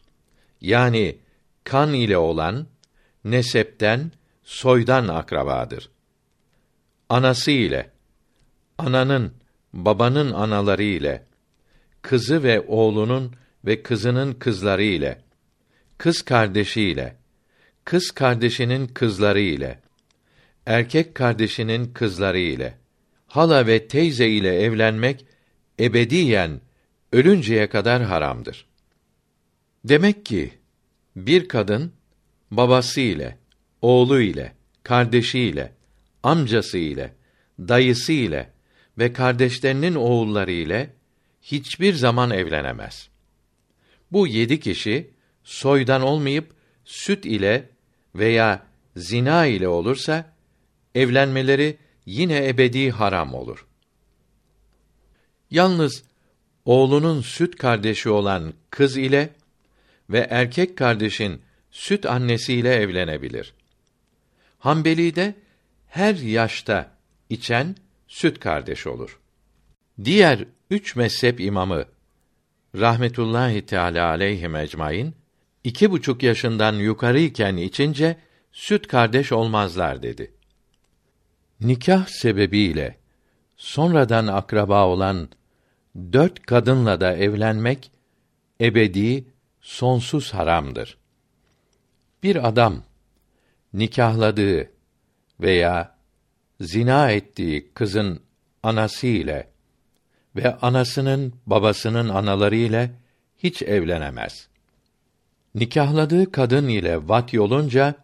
Yani kan ile olan nesepten, soydan akrabadır. Anası ile, ananın, babanın anaları ile, kızı ve oğlunun ve kızının kızları ile, kız kardeşi ile, kız kardeşinin kızları ile, erkek kardeşinin kızları ile, hala ve teyze ile evlenmek ebediyen ölünceye kadar haramdır. Demek ki bir kadın babası ile, oğlu ile, kardeşi ile, amcası ile, dayısı ile ve kardeşlerinin oğulları ile hiçbir zaman evlenemez. Bu yedi kişi soydan olmayıp süt ile veya zina ile olursa evlenmeleri yine ebedi haram olur. Yalnız oğlunun süt kardeşi olan kız ile ve erkek kardeşin süt annesiyle evlenebilir. Hanbeli'de her yaşta içen süt kardeş olur. Diğer üç mezhep imamı rahmetullahi teala aleyhi ecmaîn iki buçuk yaşından yukarı iken içince süt kardeş olmazlar dedi. Nikah sebebiyle sonradan akraba olan dört kadınla da evlenmek ebedi sonsuz haramdır. Bir adam nikahladığı veya zina ettiği kızın anası ile ve anasının babasının anaları ile hiç evlenemez. Nikahladığı kadın ile vat yolunca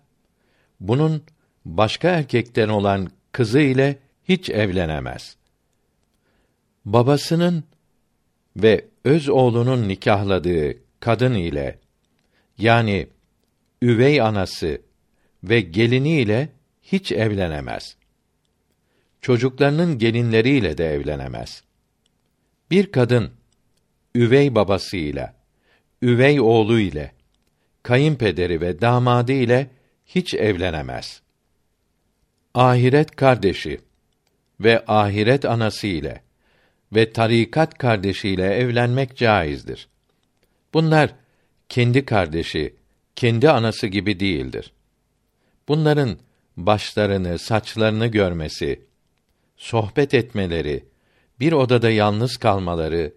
bunun başka erkekten olan kızı ile hiç evlenemez. Babasının ve öz oğlunun nikahladığı kadın ile yani üvey anası ve gelini ile hiç evlenemez. Çocuklarının gelinleriyle de evlenemez. Bir kadın üvey babasıyla, üvey oğlu ile, kayınpederi ve damadı ile hiç evlenemez. Ahiret kardeşi ve ahiret anası ile ve tarikat kardeşiyle evlenmek caizdir. Bunlar kendi kardeşi, kendi anası gibi değildir. Bunların başlarını, saçlarını görmesi, sohbet etmeleri, bir odada yalnız kalmaları,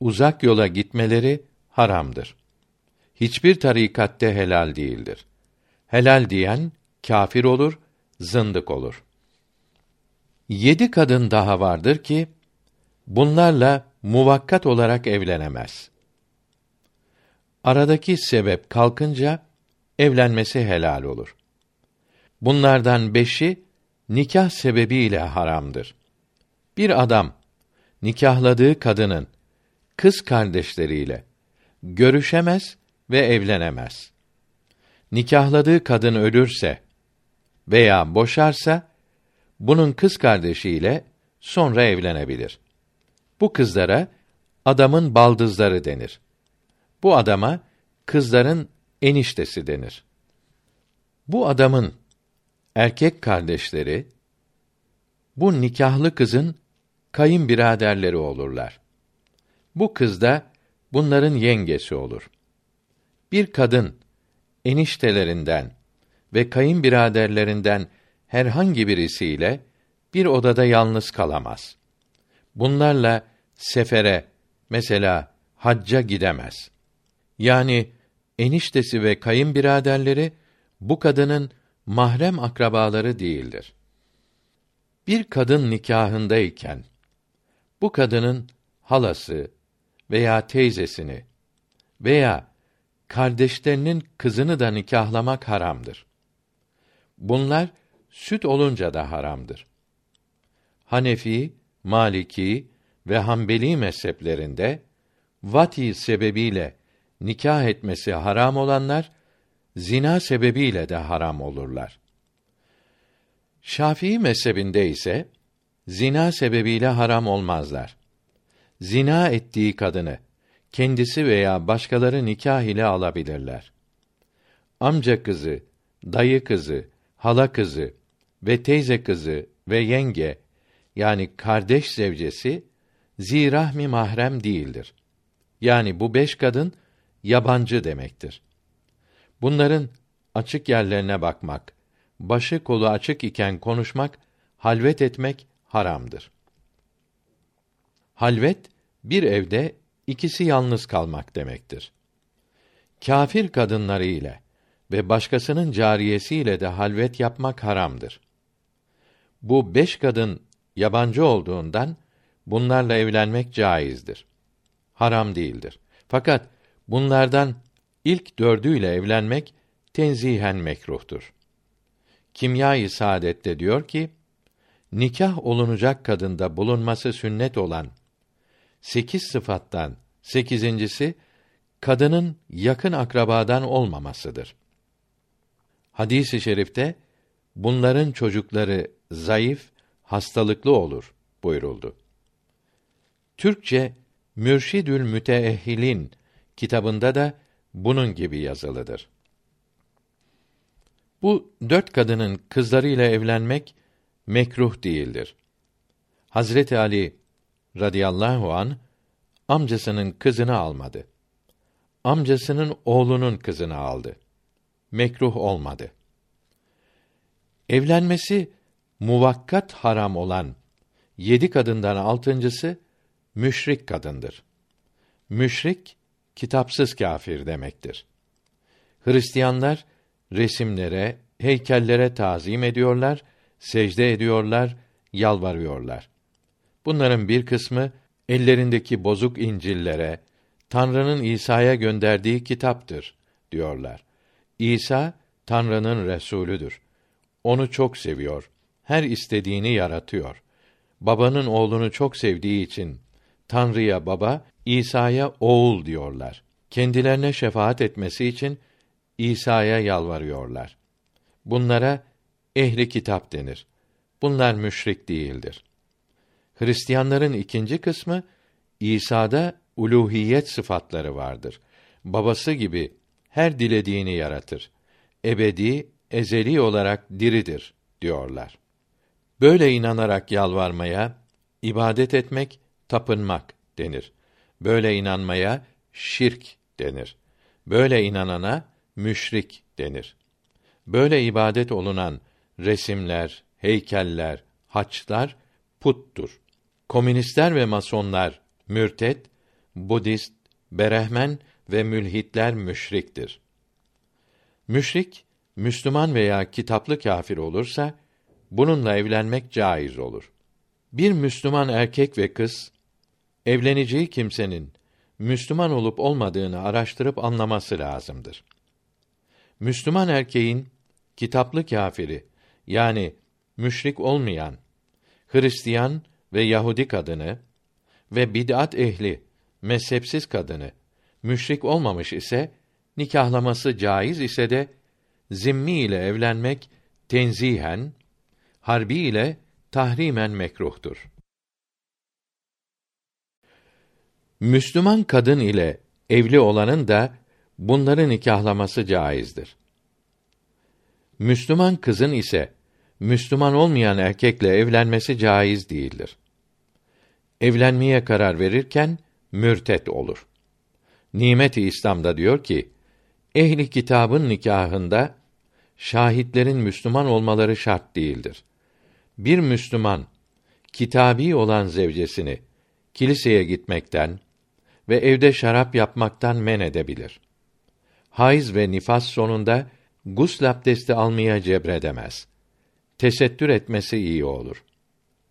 uzak yola gitmeleri haramdır. Hiçbir tarikatte helal değildir. Helal diyen kafir olur, zındık olur. Yedi kadın daha vardır ki bunlarla muvakkat olarak evlenemez. Aradaki sebep kalkınca evlenmesi helal olur. Bunlardan beşi nikah sebebiyle haramdır. Bir adam nikahladığı kadının kız kardeşleriyle görüşemez ve evlenemez. Nikahladığı kadın ölürse veya boşarsa bunun kız kardeşiyle sonra evlenebilir. Bu kızlara adamın baldızları denir. Bu adama kızların eniştesi denir. Bu adamın erkek kardeşleri bu nikahlı kızın kayınbiraderleri olurlar. Bu kız da bunların yengesi olur. Bir kadın eniştelerinden ve kayınbiraderlerinden herhangi birisiyle bir odada yalnız kalamaz. Bunlarla sefere mesela hacca gidemez. Yani eniştesi ve kayınbiraderleri bu kadının mahrem akrabaları değildir. Bir kadın nikahındayken bu kadının halası veya teyzesini veya kardeşlerinin kızını da nikahlamak haramdır. Bunlar süt olunca da haramdır. Hanefi, Maliki ve Hanbeli mezheplerinde vati sebebiyle nikah etmesi haram olanlar zina sebebiyle de haram olurlar. Şafii mezhebinde ise zina sebebiyle haram olmazlar. Zina ettiği kadını kendisi veya başkaları nikah ile alabilirler. Amca kızı, dayı kızı, hala kızı ve teyze kızı ve yenge yani kardeş zevcesi zirahmi mahrem değildir. Yani bu beş kadın yabancı demektir. Bunların açık yerlerine bakmak, başı kolu açık iken konuşmak, halvet etmek haramdır. Halvet bir evde ikisi yalnız kalmak demektir. Kafir kadınları ile ve başkasının cariyesiyle de halvet yapmak haramdır. Bu beş kadın yabancı olduğundan bunlarla evlenmek caizdir. Haram değildir. Fakat bunlardan ilk dördüyle evlenmek tenzihen mekruhtur. Kimya-i Saadet'te diyor ki, nikah olunacak kadında bulunması sünnet olan sekiz sıfattan sekizincisi kadının yakın akrabadan olmamasıdır. Hadis-i şerifte bunların çocukları zayıf, hastalıklı olur buyuruldu. Türkçe Mürşidül Müteehhilin kitabında da bunun gibi yazılıdır. Bu dört kadının kızlarıyla evlenmek mekruh değildir. Hazreti Ali radıyallahu an amcasının kızını almadı. Amcasının oğlunun kızını aldı. Mekruh olmadı. Evlenmesi muvakkat haram olan yedi kadından altıncısı müşrik kadındır. Müşrik kitapsız kâfir demektir. Hristiyanlar resimlere, heykellere tazim ediyorlar, secde ediyorlar, yalvarıyorlar. Bunların bir kısmı ellerindeki bozuk İncil'lere Tanrı'nın İsa'ya gönderdiği kitaptır diyorlar. İsa Tanrı'nın resulüdür. Onu çok seviyor. Her istediğini yaratıyor. Babanın oğlunu çok sevdiği için Tanrı'ya baba, İsa'ya oğul diyorlar. Kendilerine şefaat etmesi için İsa'ya yalvarıyorlar. Bunlara ehli kitap denir. Bunlar müşrik değildir. Hristiyanların ikinci kısmı İsa'da uluhiyet sıfatları vardır. Babası gibi her dilediğini yaratır. Ebedi, ezeli olarak diridir diyorlar. Böyle inanarak yalvarmaya, ibadet etmek, tapınmak denir. Böyle inanmaya şirk denir. Böyle inanana müşrik denir. Böyle ibadet olunan resimler, heykeller, haçlar puttur. Komünistler ve masonlar mürtet, Budist, berehmen ve mülhitler müşriktir. Müşrik, Müslüman veya kitaplı kâfir olursa, bununla evlenmek caiz olur. Bir Müslüman erkek ve kız, evleneceği kimsenin Müslüman olup olmadığını araştırıp anlaması lazımdır. Müslüman erkeğin kitaplı kâfiri yani müşrik olmayan Hristiyan ve Yahudi kadını ve bid'at ehli mezhepsiz kadını müşrik olmamış ise nikahlaması caiz ise de zimmi ile evlenmek tenzihen harbi ile tahrimen mekruhtur. Müslüman kadın ile evli olanın da bunları nikahlaması caizdir. Müslüman kızın ise Müslüman olmayan erkekle evlenmesi caiz değildir. Evlenmeye karar verirken mürtet olur. Nimet-i İslam'da diyor ki, ehli kitabın nikahında şahitlerin Müslüman olmaları şart değildir. Bir Müslüman kitabi olan zevcesini kiliseye gitmekten ve evde şarap yapmaktan men edebilir. Hayız ve nifas sonunda gusl abdesti almaya cebredemez. Tesettür etmesi iyi olur.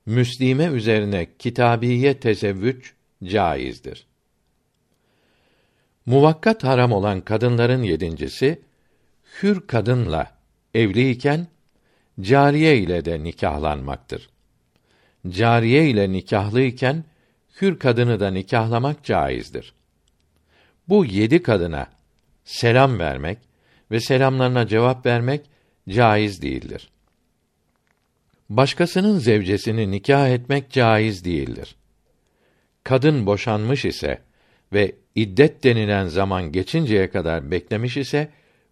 Müslime üzerine kitabiye tezevvüç caizdir. Muvakkat haram olan kadınların yedincisi, hür kadınla evliyken, cariye ile de nikahlanmaktır. Cariye ile nikahlıyken, hür kadını da nikahlamak caizdir. Bu yedi kadına selam vermek ve selamlarına cevap vermek caiz değildir. Başkasının zevcesini nikah etmek caiz değildir. Kadın boşanmış ise ve iddet denilen zaman geçinceye kadar beklemiş ise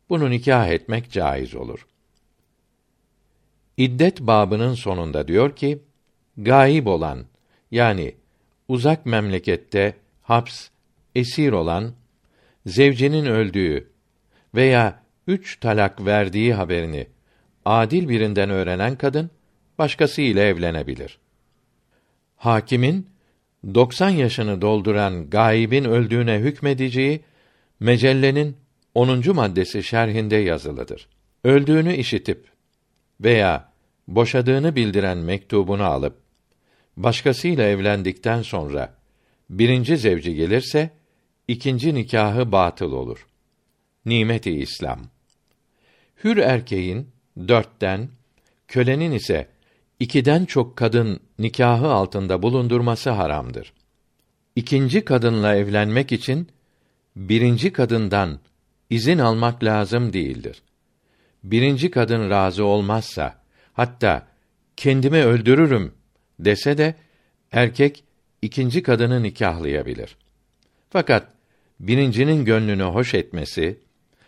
bunu nikah etmek caiz olur. İddet babının sonunda diyor ki, gayib olan yani uzak memlekette haps, esir olan, zevcenin öldüğü veya üç talak verdiği haberini adil birinden öğrenen kadın başkası ile evlenebilir. Hakimin 90 yaşını dolduran gaibin öldüğüne hükmedeceği mecellenin 10. maddesi şerhinde yazılıdır. Öldüğünü işitip veya boşadığını bildiren mektubunu alıp başkasıyla evlendikten sonra birinci zevci gelirse ikinci nikahı batıl olur. Nimeti İslam. Hür erkeğin dörtten, kölenin ise ikiden çok kadın nikahı altında bulundurması haramdır. İkinci kadınla evlenmek için birinci kadından izin almak lazım değildir. Birinci kadın razı olmazsa, hatta kendimi öldürürüm dese de erkek ikinci kadını nikahlayabilir. Fakat birincinin gönlünü hoş etmesi,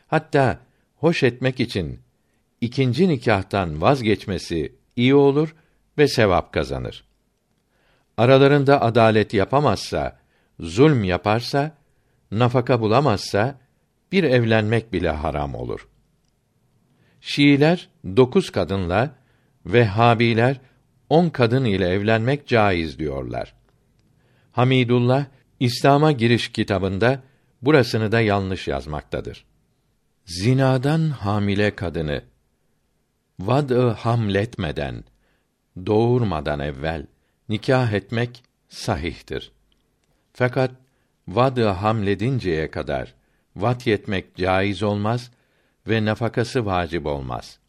hatta hoş etmek için ikinci nikahtan vazgeçmesi iyi olur ve sevap kazanır. Aralarında adalet yapamazsa, zulm yaparsa, nafaka bulamazsa bir evlenmek bile haram olur. Şiiler dokuz kadınla ve Habiler on kadın ile evlenmek caiz diyorlar. Hamidullah İslam'a giriş kitabında burasını da yanlış yazmaktadır. Zinadan hamile kadını vad-ı hamletmeden doğurmadan evvel nikah etmek sahihtir. Fakat vad-ı hamledinceye kadar vat yetmek caiz olmaz ve nafakası vacip olmaz.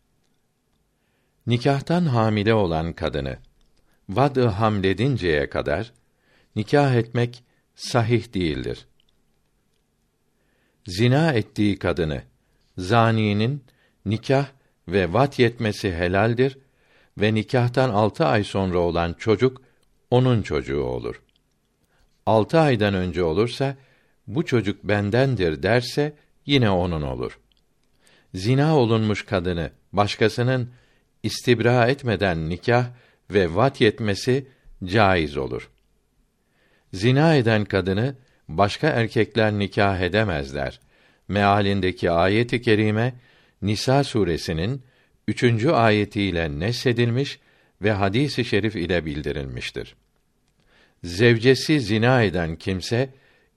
Nikahtan hamile olan kadını vad-ı hamledinceye kadar nikah etmek sahih değildir. Zina ettiği kadını zaninin nikah ve vat yetmesi helaldir ve nikahtan altı ay sonra olan çocuk onun çocuğu olur. Altı aydan önce olursa bu çocuk bendendir derse yine onun olur. Zina olunmuş kadını başkasının istibra etmeden nikah ve vat yetmesi caiz olur. Zina eden kadını başka erkekler nikah edemezler. Mealindeki ayeti kerime Nisa suresinin üçüncü ayetiyle nesedilmiş ve hadisi şerif ile bildirilmiştir. Zevcesi zina eden kimse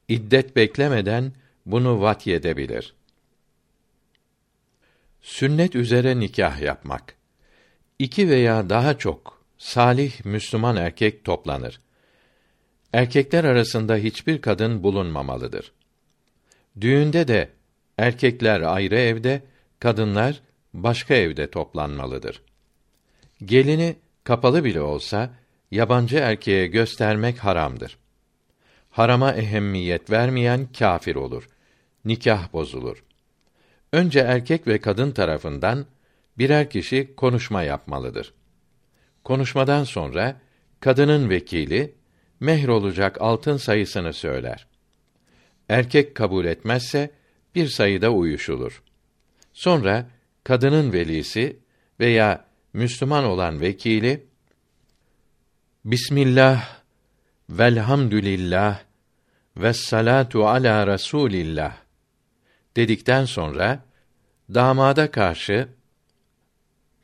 iddet beklemeden bunu vat edebilir. Sünnet üzere nikah yapmak. İki veya daha çok salih Müslüman erkek toplanır. Erkekler arasında hiçbir kadın bulunmamalıdır. Düğünde de erkekler ayrı evde, kadınlar başka evde toplanmalıdır. Gelini kapalı bile olsa yabancı erkeğe göstermek haramdır. Harama ehemmiyet vermeyen kâfir olur. Nikah bozulur. Önce erkek ve kadın tarafından birer kişi konuşma yapmalıdır. Konuşmadan sonra kadının vekili mehr olacak altın sayısını söyler. Erkek kabul etmezse bir sayıda uyuşulur. Sonra kadının velisi veya Müslüman olan vekili Bismillah velhamdülillah ve salatu ala Rasulillah dedikten sonra damada karşı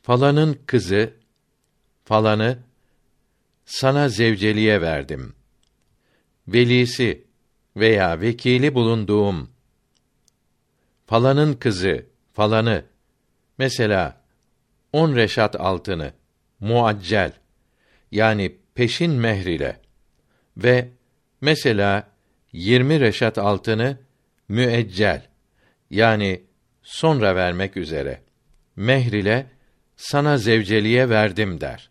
falanın kızı falanı sana zevceliğe verdim. Velisi veya vekili bulunduğum falanın kızı falanı mesela on reşat altını muaccel yani peşin mehr ile ve mesela yirmi reşat altını müeccel yani sonra vermek üzere mehr ile sana zevceliğe verdim der.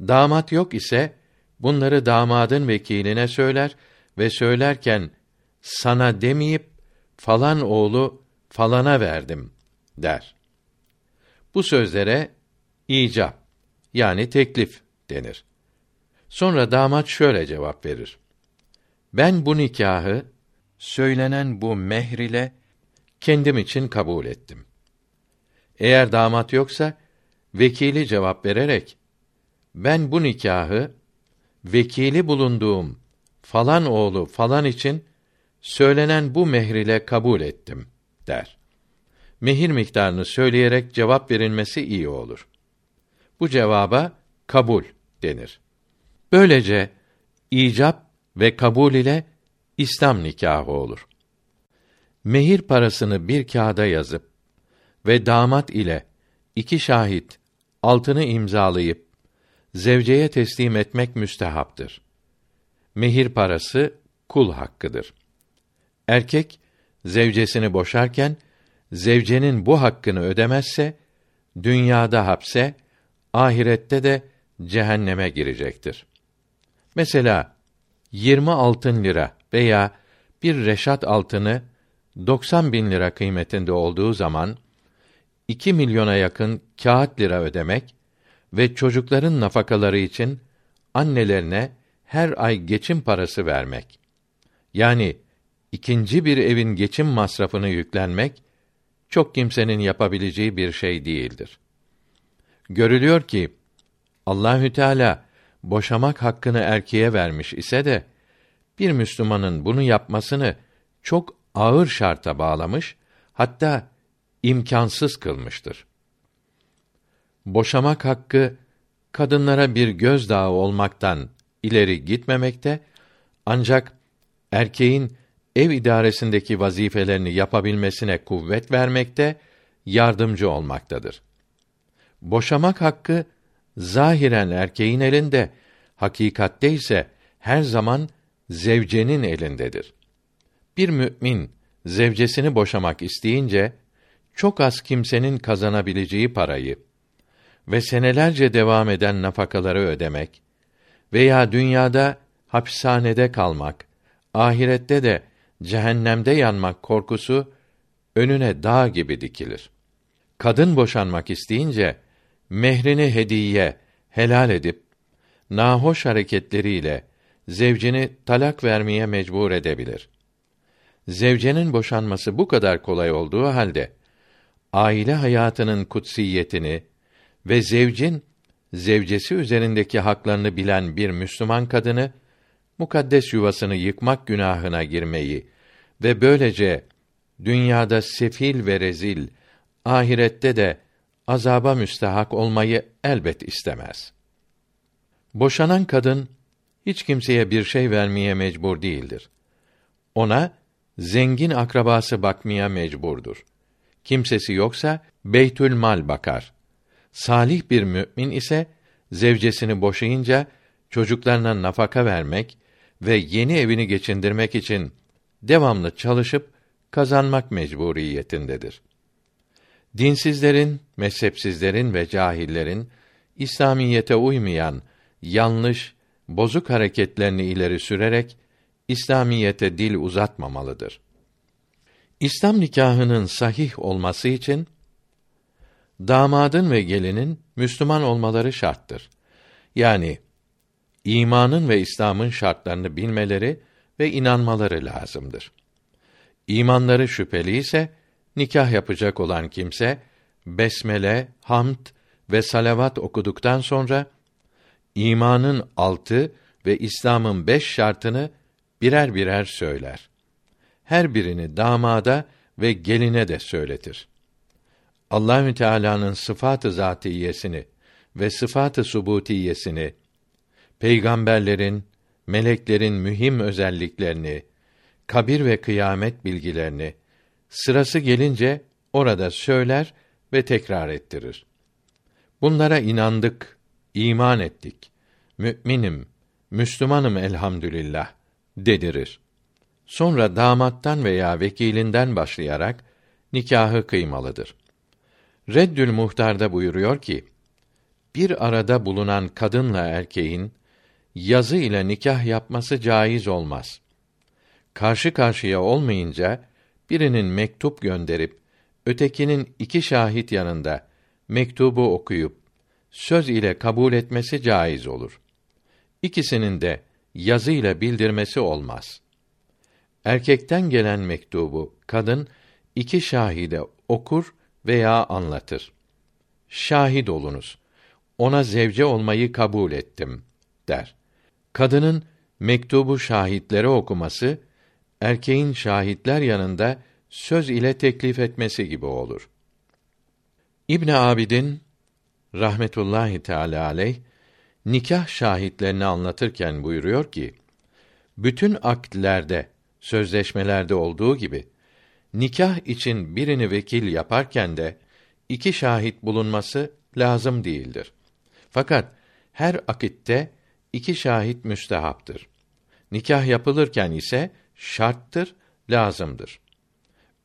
Damat yok ise bunları damadın vekiline söyler ve söylerken sana demeyip falan oğlu falana verdim der. Bu sözlere icap yani teklif denir. Sonra damat şöyle cevap verir. Ben bu nikahı söylenen bu mehr ile kendim için kabul ettim. Eğer damat yoksa vekili cevap vererek ben bu nikahı vekili bulunduğum falan oğlu falan için söylenen bu mehr ile kabul ettim der. Mehir miktarını söyleyerek cevap verilmesi iyi olur. Bu cevaba kabul denir. Böylece icap ve kabul ile İslam nikahı olur. mehir parasını bir kağıda yazıp ve damat ile iki şahit altını imzalayıp zevceye teslim etmek müstehaptır. Mehir parası kul hakkıdır. Erkek zevcesini boşarken zevcenin bu hakkını ödemezse dünyada hapse, ahirette de cehenneme girecektir. Mesela 20 altın lira veya bir reşat altını 90 bin lira kıymetinde olduğu zaman 2 milyona yakın kağıt lira ödemek ve çocukların nafakaları için annelerine her ay geçim parası vermek. Yani ikinci bir evin geçim masrafını yüklenmek çok kimsenin yapabileceği bir şey değildir. Görülüyor ki Allahü Teala boşamak hakkını erkeğe vermiş ise de bir Müslümanın bunu yapmasını çok ağır şarta bağlamış, hatta imkansız kılmıştır. Boşamak hakkı kadınlara bir gözdağı olmaktan ileri gitmemekte ancak erkeğin ev idaresindeki vazifelerini yapabilmesine kuvvet vermekte, yardımcı olmaktadır. Boşamak hakkı zahiren erkeğin elinde, hakikatte ise her zaman zevcenin elindedir. Bir mümin zevcesini boşamak isteyince çok az kimsenin kazanabileceği parayı ve senelerce devam eden nafakaları ödemek veya dünyada hapishanede kalmak, ahirette de cehennemde yanmak korkusu önüne dağ gibi dikilir. Kadın boşanmak isteyince mehrini hediye helal edip nahoş hareketleriyle zevcini talak vermeye mecbur edebilir. Zevcenin boşanması bu kadar kolay olduğu halde aile hayatının kutsiyetini ve zevcin zevcesi üzerindeki haklarını bilen bir Müslüman kadını mukaddes yuvasını yıkmak günahına girmeyi ve böylece dünyada sefil ve rezil, ahirette de azaba müstehak olmayı elbet istemez. Boşanan kadın hiç kimseye bir şey vermeye mecbur değildir. Ona zengin akrabası bakmaya mecburdur. Kimsesi yoksa beytül mal bakar. Salih bir mümin ise zevcesini boşayınca çocuklarına nafaka vermek ve yeni evini geçindirmek için devamlı çalışıp kazanmak mecburiyetindedir. Dinsizlerin, mezhepsizlerin ve cahillerin İslamiyete uymayan yanlış, bozuk hareketlerini ileri sürerek İslamiyete dil uzatmamalıdır. İslam nikahının sahih olması için damadın ve gelinin Müslüman olmaları şarttır. Yani imanın ve İslam'ın şartlarını bilmeleri ve inanmaları lazımdır. İmanları şüpheli ise nikah yapacak olan kimse besmele, hamd ve salavat okuduktan sonra imanın altı ve İslam'ın beş şartını birer birer söyler. Her birini damada ve geline de söyletir. Allahü Teala'nın sıfatı zatiyesini ve sıfatı subutiyesini peygamberlerin, meleklerin mühim özelliklerini, kabir ve kıyamet bilgilerini sırası gelince orada söyler ve tekrar ettirir. Bunlara inandık, iman ettik. Mü'minim, Müslümanım elhamdülillah dedirir. Sonra damattan veya vekilinden başlayarak nikahı kıymalıdır. Reddül Muhtar'da buyuruyor ki, bir arada bulunan kadınla erkeğin yazı ile nikah yapması caiz olmaz. Karşı karşıya olmayınca birinin mektup gönderip ötekinin iki şahit yanında mektubu okuyup söz ile kabul etmesi caiz olur. İkisinin de yazı ile bildirmesi olmaz. Erkekten gelen mektubu kadın iki şahide okur veya anlatır. Şahit olunuz. Ona zevce olmayı kabul ettim der. Kadının mektubu şahitlere okuması erkeğin şahitler yanında söz ile teklif etmesi gibi olur. İbn Abidin rahmetullahi teala aleyh nikah şahitlerini anlatırken buyuruyor ki bütün aktlerde, sözleşmelerde olduğu gibi nikah için birini vekil yaparken de iki şahit bulunması lazım değildir. Fakat her akitte iki şahit müstehaptır. Nikah yapılırken ise şarttır, lazımdır.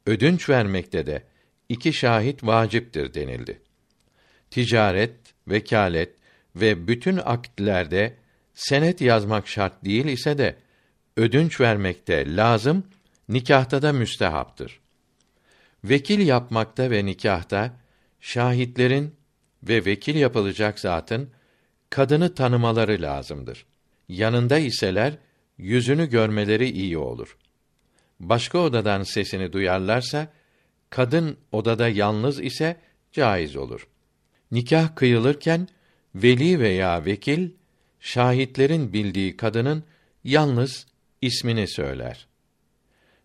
Ödünç vermekte de iki şahit vaciptir denildi. Ticaret, vekalet ve bütün aktlerde senet yazmak şart değil ise de ödünç vermekte lazım, nikahta da müstehaptır. Vekil yapmakta ve nikahta şahitlerin ve vekil yapılacak zatın kadını tanımaları lazımdır. Yanında iseler yüzünü görmeleri iyi olur. Başka odadan sesini duyarlarsa kadın odada yalnız ise caiz olur. Nikah kıyılırken veli veya vekil şahitlerin bildiği kadının yalnız ismini söyler.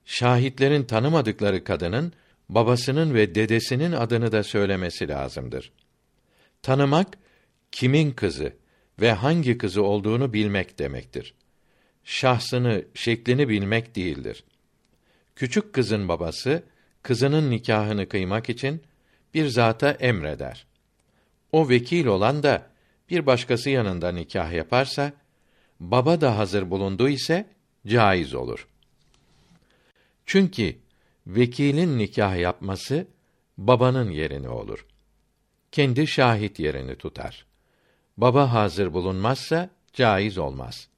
Şahitlerin tanımadıkları kadının babasının ve dedesinin adını da söylemesi lazımdır. Tanımak kimin kızı ve hangi kızı olduğunu bilmek demektir. Şahsını, şeklini bilmek değildir. Küçük kızın babası kızının nikahını kıymak için bir zata emreder. O vekil olan da bir başkası yanında nikah yaparsa baba da hazır bulundu ise caiz olur. Çünkü vekilin nikah yapması babanın yerini olur. Kendi şahit yerini tutar. Baba hazır bulunmazsa caiz olmaz.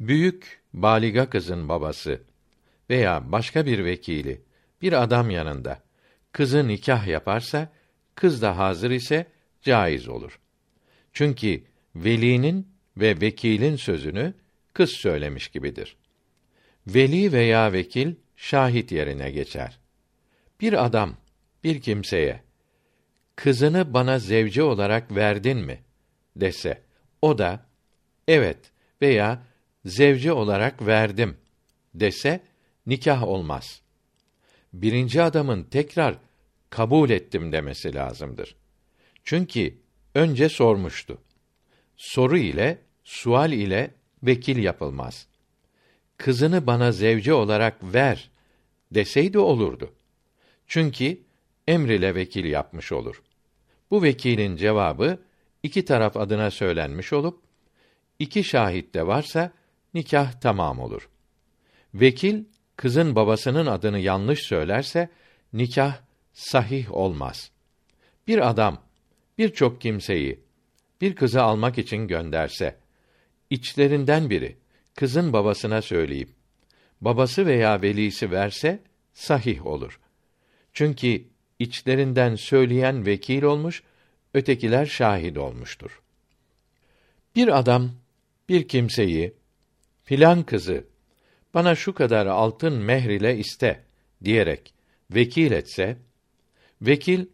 Büyük baliga kızın babası veya başka bir vekili bir adam yanında kızı nikah yaparsa kız da hazır ise caiz olur. Çünkü velinin ve vekilin sözünü kız söylemiş gibidir. Veli veya vekil şahit yerine geçer. Bir adam bir kimseye kızını bana zevce olarak verdin mi dese o da evet veya zevce olarak verdim dese nikah olmaz. Birinci adamın tekrar kabul ettim demesi lazımdır. Çünkü önce sormuştu. Soru ile, sual ile vekil yapılmaz. Kızını bana zevce olarak ver deseydi olurdu. Çünkü emr ile vekil yapmış olur. Bu vekilin cevabı iki taraf adına söylenmiş olup iki şahit de varsa nikah tamam olur. Vekil kızın babasının adını yanlış söylerse nikah sahih olmaz. Bir adam birçok kimseyi bir kızı almak için gönderse içlerinden biri kızın babasına söyleyip babası veya velisi verse sahih olur. Çünkü içlerinden söyleyen vekil olmuş, ötekiler şahit olmuştur. Bir adam bir kimseyi filan kızı bana şu kadar altın mehr ile iste diyerek vekil etse vekil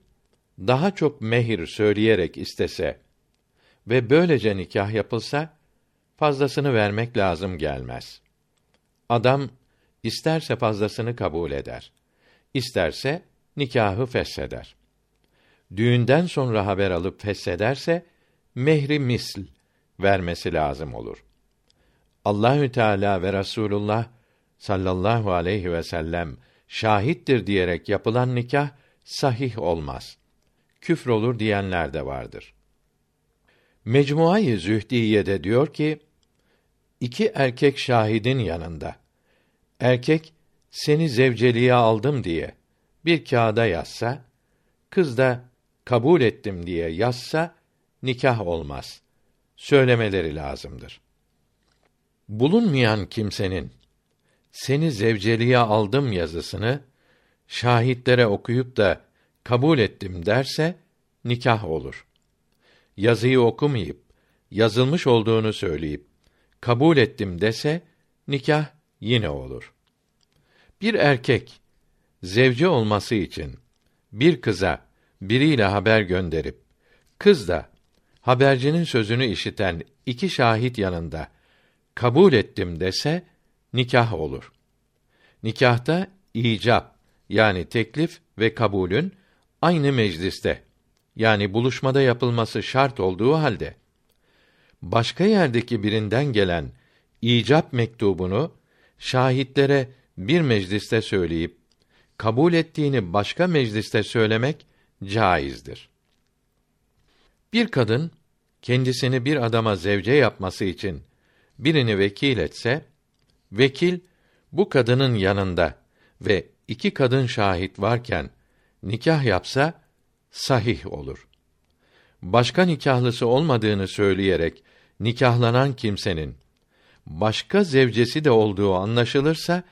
daha çok mehir söyleyerek istese ve böylece nikah yapılsa fazlasını vermek lazım gelmez. Adam isterse fazlasını kabul eder. İsterse nikahı fesheder. Düğünden sonra haber alıp feshederse mehri misl vermesi lazım olur. Allahü Teala ve Rasulullah sallallahu aleyhi ve sellem şahittir diyerek yapılan nikah sahih olmaz. Küfür olur diyenler de vardır. Mecmuayı Zühdiye'de diyor ki, iki erkek şahidin yanında, erkek seni zevceliğe aldım diye bir kağıda yazsa, kız da kabul ettim diye yazsa nikah olmaz. Söylemeleri lazımdır. Bulunmayan kimsenin seni zevceliğe aldım yazısını şahitlere okuyup da kabul ettim derse nikah olur. Yazıyı okumayıp yazılmış olduğunu söyleyip kabul ettim dese nikah yine olur. Bir erkek zevce olması için bir kıza biriyle haber gönderip kız da habercinin sözünü işiten iki şahit yanında kabul ettim dese nikah olur. Nikahta icap yani teklif ve kabulün aynı mecliste yani buluşmada yapılması şart olduğu halde başka yerdeki birinden gelen icap mektubunu şahitlere bir mecliste söyleyip kabul ettiğini başka mecliste söylemek caizdir. Bir kadın kendisini bir adama zevce yapması için birini vekil etse, vekil bu kadının yanında ve iki kadın şahit varken nikah yapsa sahih olur. Başka nikahlısı olmadığını söyleyerek nikahlanan kimsenin başka zevcesi de olduğu anlaşılırsa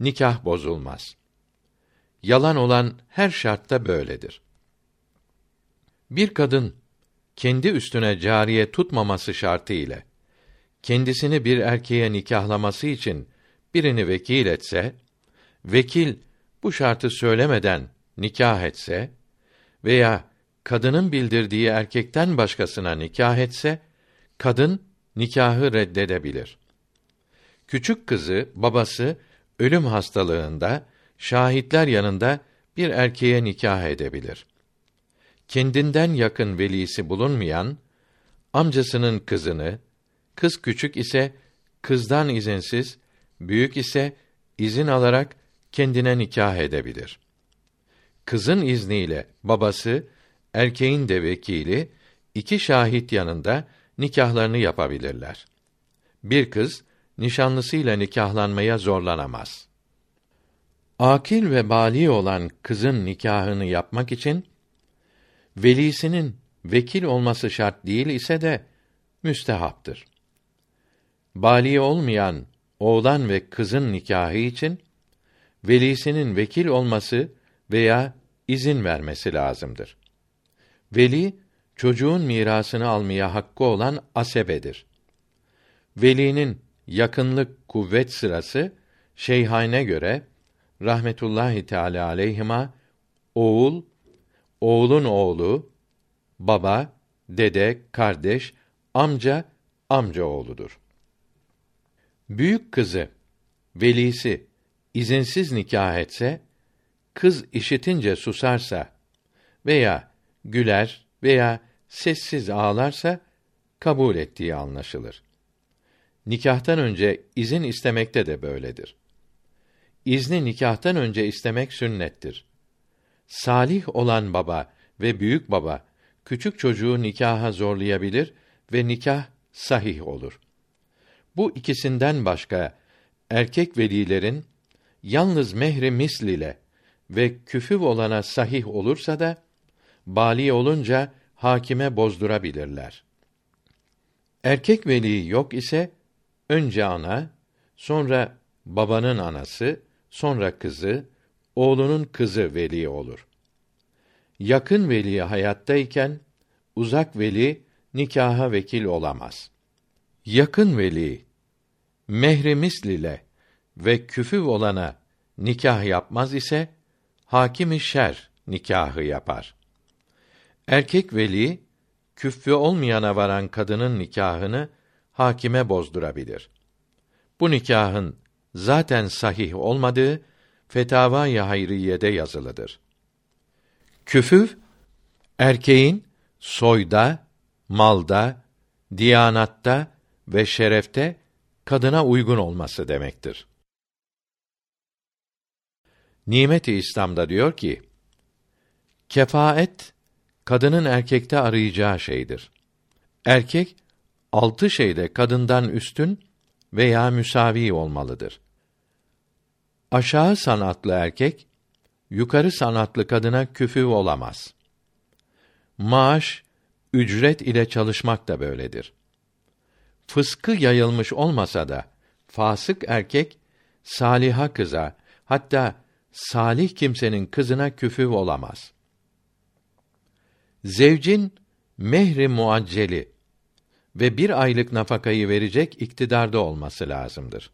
nikah bozulmaz. Yalan olan her şartta böyledir. Bir kadın kendi üstüne cariye tutmaması şartı ile kendisini bir erkeğe nikahlaması için birini vekil etse, vekil bu şartı söylemeden nikah etse veya kadının bildirdiği erkekten başkasına nikah etse, kadın nikahı reddedebilir. Küçük kızı, babası ölüm hastalığında şahitler yanında bir erkeğe nikah edebilir. Kendinden yakın velisi bulunmayan amcasının kızını, kız küçük ise kızdan izinsiz, büyük ise izin alarak kendine nikah edebilir. Kızın izniyle babası, erkeğin de vekili iki şahit yanında nikahlarını yapabilirler. Bir kız nişanlısıyla nikahlanmaya zorlanamaz. Akil ve bali olan kızın nikahını yapmak için velisinin vekil olması şart değil ise de müstehaptır. Bali olmayan oğlan ve kızın nikahı için velisinin vekil olması veya izin vermesi lazımdır. Veli çocuğun mirasını almaya hakkı olan asebedir. Velinin yakınlık kuvvet sırası şeyhane göre rahmetullahi teala aleyhima oğul, oğlun oğlu, baba, dede, kardeş, amca, amca oğludur. Büyük kızı velisi izinsiz nikah etse, kız işitince susarsa veya güler veya sessiz ağlarsa kabul ettiği anlaşılır. Nikahtan önce izin istemekte de böyledir. İzni nikahtan önce istemek sünnettir. Salih olan baba ve büyük baba küçük çocuğu nikaha zorlayabilir ve nikah sahih olur. Bu ikisinden başka erkek velilerin yalnız mehri misl ile ve küfüv olana sahih olursa da bali olunca hakime bozdurabilirler. Erkek veli yok ise önce ana, sonra babanın anası, sonra kızı, oğlunun kızı veli olur. Yakın veli hayattayken uzak veli nikaha vekil olamaz. Yakın veli mehri misl ve küfü olana nikah yapmaz ise hakimi şer nikahı yapar. Erkek veli küffü olmayana varan kadının nikahını hakime bozdurabilir. Bu nikahın zaten sahih olmadığı Fetavâ-i Hayriyye'de yazılıdır. Küfüv erkeğin soyda, malda, diyanatta ve şerefte kadına uygun olması demektir. Nimet-i İslam'da diyor ki: Kefaet kadının erkekte arayacağı şeydir. Erkek altı şeyde kadından üstün veya müsavi olmalıdır. Aşağı sanatlı erkek yukarı sanatlı kadına küfü olamaz. Maaş, ücret ile çalışmak da böyledir. Fıskı yayılmış olmasa da fasık erkek saliha kıza hatta salih kimsenin kızına küfü olamaz. Zevcin mehri muacceli ve bir aylık nafakayı verecek iktidarda olması lazımdır.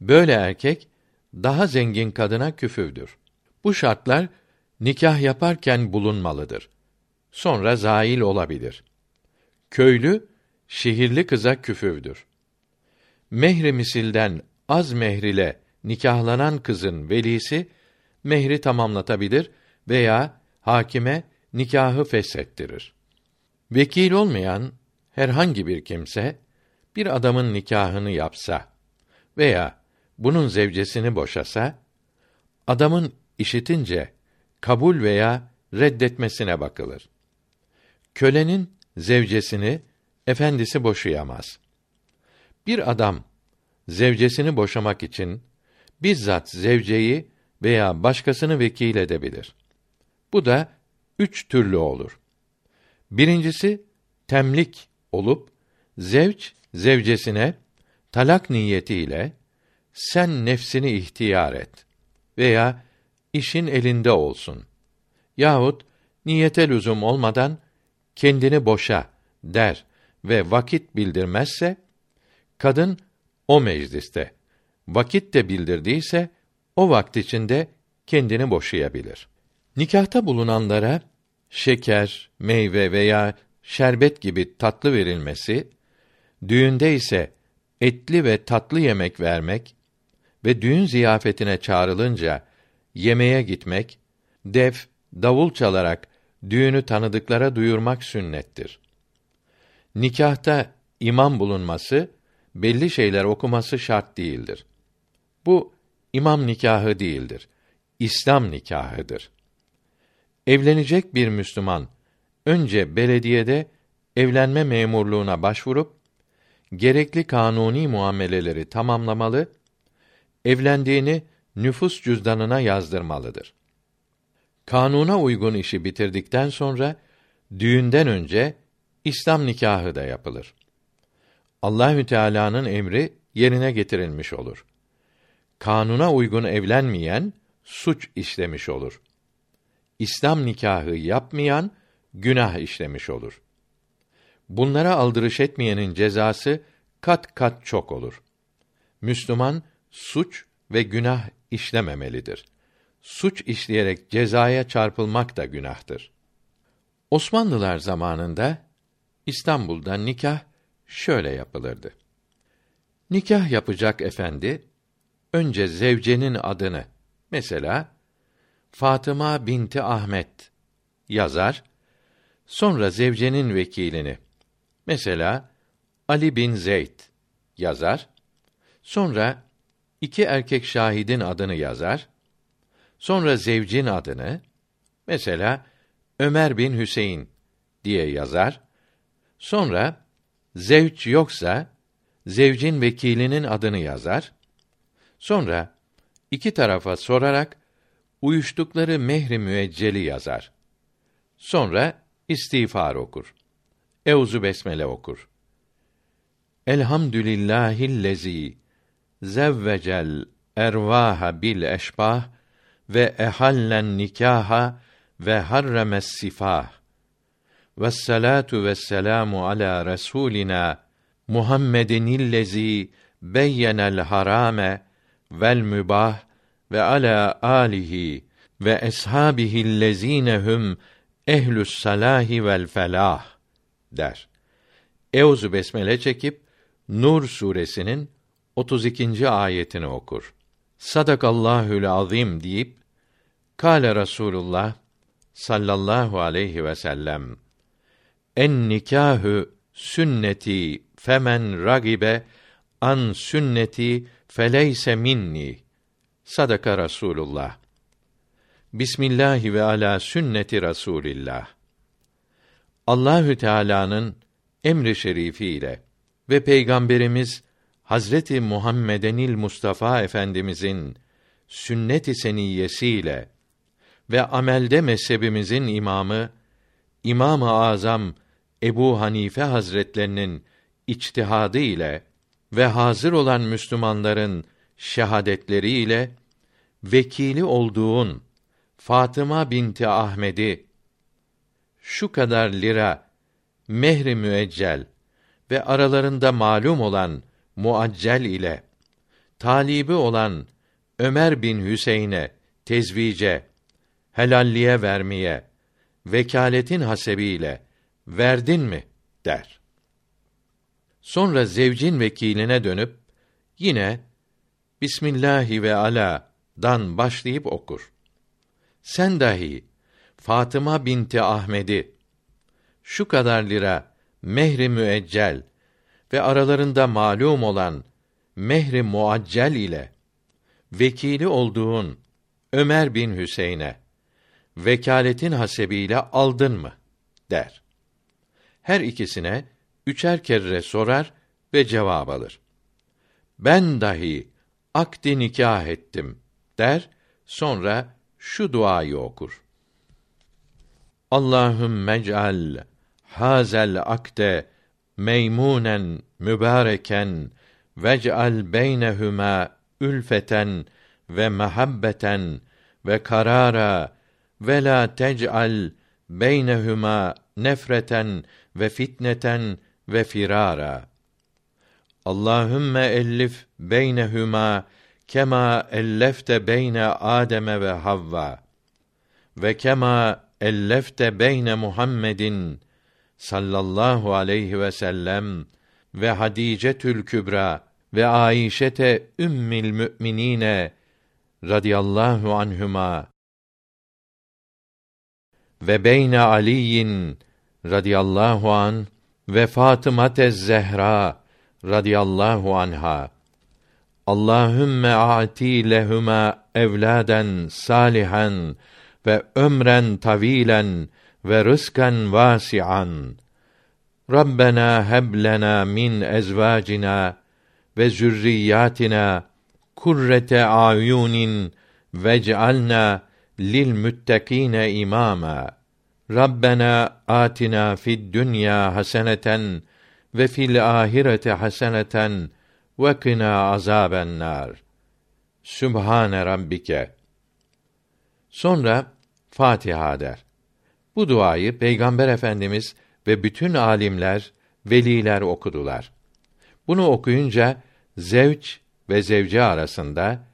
Böyle erkek daha zengin kadına küfüvdür. Bu şartlar nikah yaparken bulunmalıdır. Sonra zail olabilir. Köylü şehirli kıza küfüvdür. Mehri misilden az mehrile nikahlanan kızın velisi mehri tamamlatabilir veya hakime nikahı feshettirir. Vekil olmayan herhangi bir kimse bir adamın nikahını yapsa veya bunun zevcesini boşasa adamın işitince kabul veya reddetmesine bakılır. Kölenin zevcesini efendisi boşayamaz. Bir adam zevcesini boşamak için bizzat zevceyi veya başkasını vekil edebilir. Bu da üç türlü olur. Birincisi temlik olup zevç zevcesine talak niyetiyle sen nefsini ihtiyar et veya işin elinde olsun yahut niyete lüzum olmadan kendini boşa der ve vakit bildirmezse kadın o mecliste vakit de bildirdiyse o vakt içinde kendini boşayabilir. Nikahta bulunanlara şeker, meyve veya şerbet gibi tatlı verilmesi, düğünde ise etli ve tatlı yemek vermek ve düğün ziyafetine çağrılınca yemeğe gitmek, def, davul çalarak düğünü tanıdıklara duyurmak sünnettir. Nikahta imam bulunması, belli şeyler okuması şart değildir. Bu imam nikahı değildir. İslam nikahıdır. Evlenecek bir Müslüman önce belediyede evlenme memurluğuna başvurup gerekli kanuni muameleleri tamamlamalı, evlendiğini nüfus cüzdanına yazdırmalıdır. Kanuna uygun işi bitirdikten sonra düğünden önce İslam nikahı da yapılır. Allahü Teala'nın emri yerine getirilmiş olur. Kanuna uygun evlenmeyen suç işlemiş olur. İslam nikahı yapmayan günah işlemiş olur. Bunlara aldırış etmeyenin cezası kat kat çok olur. Müslüman suç ve günah işlememelidir. Suç işleyerek cezaya çarpılmak da günahtır. Osmanlılar zamanında İstanbul'da nikah şöyle yapılırdı. Nikah yapacak efendi önce zevcenin adını mesela Fatıma binti Ahmet yazar. Sonra zevcenin vekilini mesela Ali bin Zeyd yazar. Sonra iki erkek şahidin adını yazar. Sonra zevcin adını mesela Ömer bin Hüseyin diye yazar. Sonra zevç yoksa zevcin vekilinin adını yazar. Sonra iki tarafa sorarak uyuştukları mehri müecceli yazar. Sonra istiğfar okur. Euzu besmele okur. Elhamdülillahillezî zevvecel ervaha bil eşbah ve ehallen nikaha ve harremes sifah. Ve salatu ve selamu ala Resulina Muhammedin illezî beyyenel harame vel mübah ve ala alihi ve eshabihi lezinehum ehlus salahi vel felah der. Euzu besmele çekip Nur suresinin 32. ayetini okur. Sadakallahül azim deyip Kale Rasulullah sallallahu aleyhi ve sellem En nikahü sünneti femen ragibe an sünneti feleyse minni Sadaka Rasulullah. Bismillahi ve ala sünneti Rasulillah. Allahü Teala'nın emri şerifi ile ve peygamberimiz Hazreti Muhammedenil Mustafa Efendimizin sünnet-i seniyyesiyle ve amelde mezhebimizin imamı İmam-ı Azam Ebu Hanife Hazretlerinin içtihadı ile ve hazır olan Müslümanların şehadetleriyle ile vekili olduğun Fatıma binti Ahmed'i şu kadar lira mehri müeccel ve aralarında malum olan muaccel ile talibi olan Ömer bin Hüseyin'e tezvice helalliye vermeye vekaletin hasebiyle verdin mi der. Sonra zevcin vekiline dönüp yine Bismillahi ve ala dan başlayıp okur. Sen dahi Fatıma binti Ahmed'i şu kadar lira mehri müeccel ve aralarında malum olan mehri muaccel ile vekili olduğun Ömer bin Hüseyin'e vekaletin hasebiyle aldın mı der. Her ikisine üçer kere sorar ve cevap alır. Ben dahi akdi nikah ettim der, sonra şu duayı okur. Allahümme ec'al hazel akde meymunen mübareken vec'al beynehuma ülfeten ve mehabbeten ve karara ve la tec'al beynehuma nefreten ve fitneten ve firara. Allahümme ellif beynehuma kema ellefte beyne Ademe ve Havva ve kema ellefte beyne Muhammedin sallallahu aleyhi ve sellem ve Hadicetül Kübra ve Ayşete ümmül müminine radıyallahu anhuma ve beyne Aliyin radıyallahu an ve Fatıma Zehra radıyallahu anha. Allahümme ati lehuma evladen salihan ve ömren tavilen ve rızkan vasian. Rabbena heb lena min ezvacina ve zürriyatina kurrete ayunin vec'alna lil müttekine imama. Rabbena atina fid dünya haseneten ve fil ahirete haseneten ve kına azaben. Sübhane rabbike. Sonra Fatiha der. Bu duayı Peygamber Efendimiz ve bütün alimler, veliler okudular. Bunu okuyunca zevç ve zevce arasında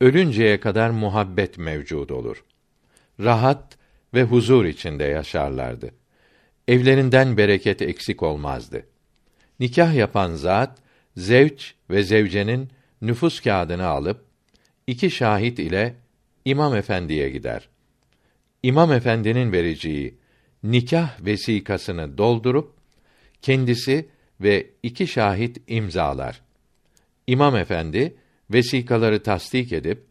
ölünceye kadar muhabbet mevcud olur. Rahat ve huzur içinde yaşarlardı. Evlerinden bereket eksik olmazdı. Nikah yapan zat zevç ve zevcenin nüfus kağıdını alıp iki şahit ile imam efendiye gider. İmam efendinin vereceği nikah vesikasını doldurup kendisi ve iki şahit imzalar. İmam efendi vesikaları tasdik edip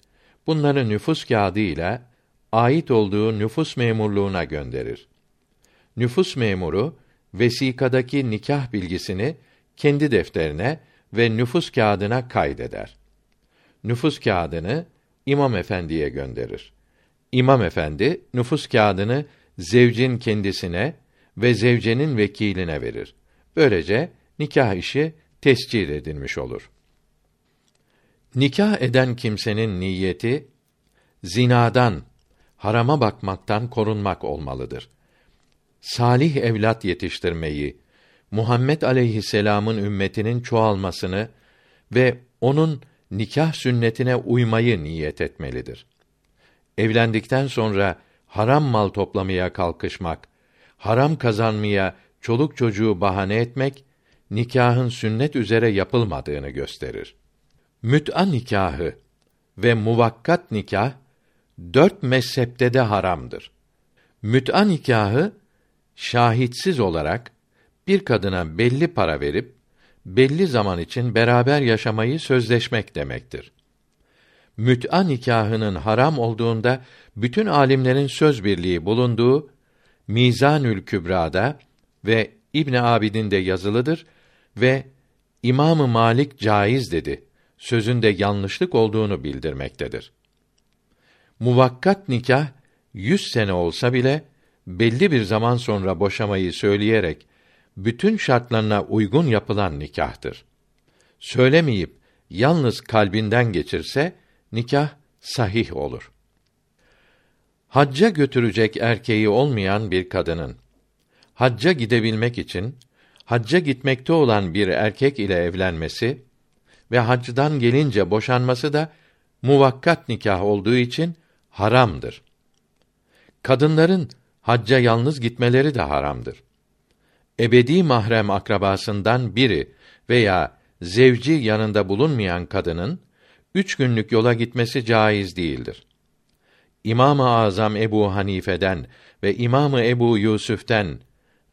bunları nüfus kağıdı ile ait olduğu nüfus memurluğuna gönderir. Nüfus memuru vesikadaki nikah bilgisini kendi defterine ve nüfus kağıdına kaydeder. Nüfus kağıdını imam efendiye gönderir. İmam efendi nüfus kağıdını zevcin kendisine ve zevcenin vekiline verir. Böylece nikah işi tescil edilmiş olur. Nikah eden kimsenin niyeti zinadan, harama bakmaktan korunmak olmalıdır. Salih evlat yetiştirmeyi, Muhammed aleyhisselam'ın ümmetinin çoğalmasını ve onun nikah sünnetine uymayı niyet etmelidir. Evlendikten sonra haram mal toplamaya kalkışmak, haram kazanmaya çoluk çocuğu bahane etmek nikahın sünnet üzere yapılmadığını gösterir. Müt'a nikahı ve muvakkat nikah dört mezhepte de haramdır. Müt'a nikahı şahitsiz olarak bir kadına belli para verip belli zaman için beraber yaşamayı sözleşmek demektir. Müt'a nikahının haram olduğunda bütün alimlerin söz birliği bulunduğu Mizanül Kübra'da ve İbn Abidin'de yazılıdır ve İmamı Malik caiz dedi. Sözünde yanlışlık olduğunu bildirmektedir. Muvakkat nikah yüz sene olsa bile belli bir zaman sonra boşamayı söyleyerek bütün şartlarına uygun yapılan nikahtır. Söylemeyip yalnız kalbinden geçirse nikah sahih olur. Hacca götürecek erkeği olmayan bir kadının hacca gidebilmek için hacca gitmekte olan bir erkek ile evlenmesi ve hacdan gelince boşanması da muvakkat nikah olduğu için haramdır. Kadınların hacca yalnız gitmeleri de haramdır ebedi mahrem akrabasından biri veya zevci yanında bulunmayan kadının üç günlük yola gitmesi caiz değildir. İmam-ı Azam Ebu Hanife'den ve İmamı Ebu Yusuf'ten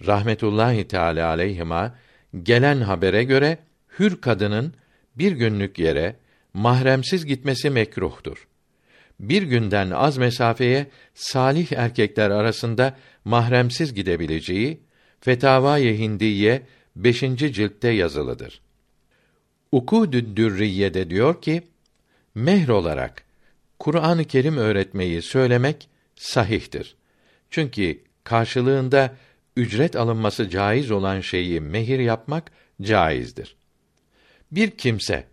rahmetullahi teala aleyhima gelen habere göre hür kadının bir günlük yere mahremsiz gitmesi mekruhtur. bir günden az mesafeye salih erkekler arasında mahremsiz gidebileceği Fetavâ-i Hindiye 5. ciltte yazılıdır. Ukudü Dürriye'de diyor ki, mehr olarak Kur'an-ı Kerim öğretmeyi söylemek sahihtir. Çünkü karşılığında ücret alınması caiz olan şeyi mehir yapmak caizdir. Bir kimse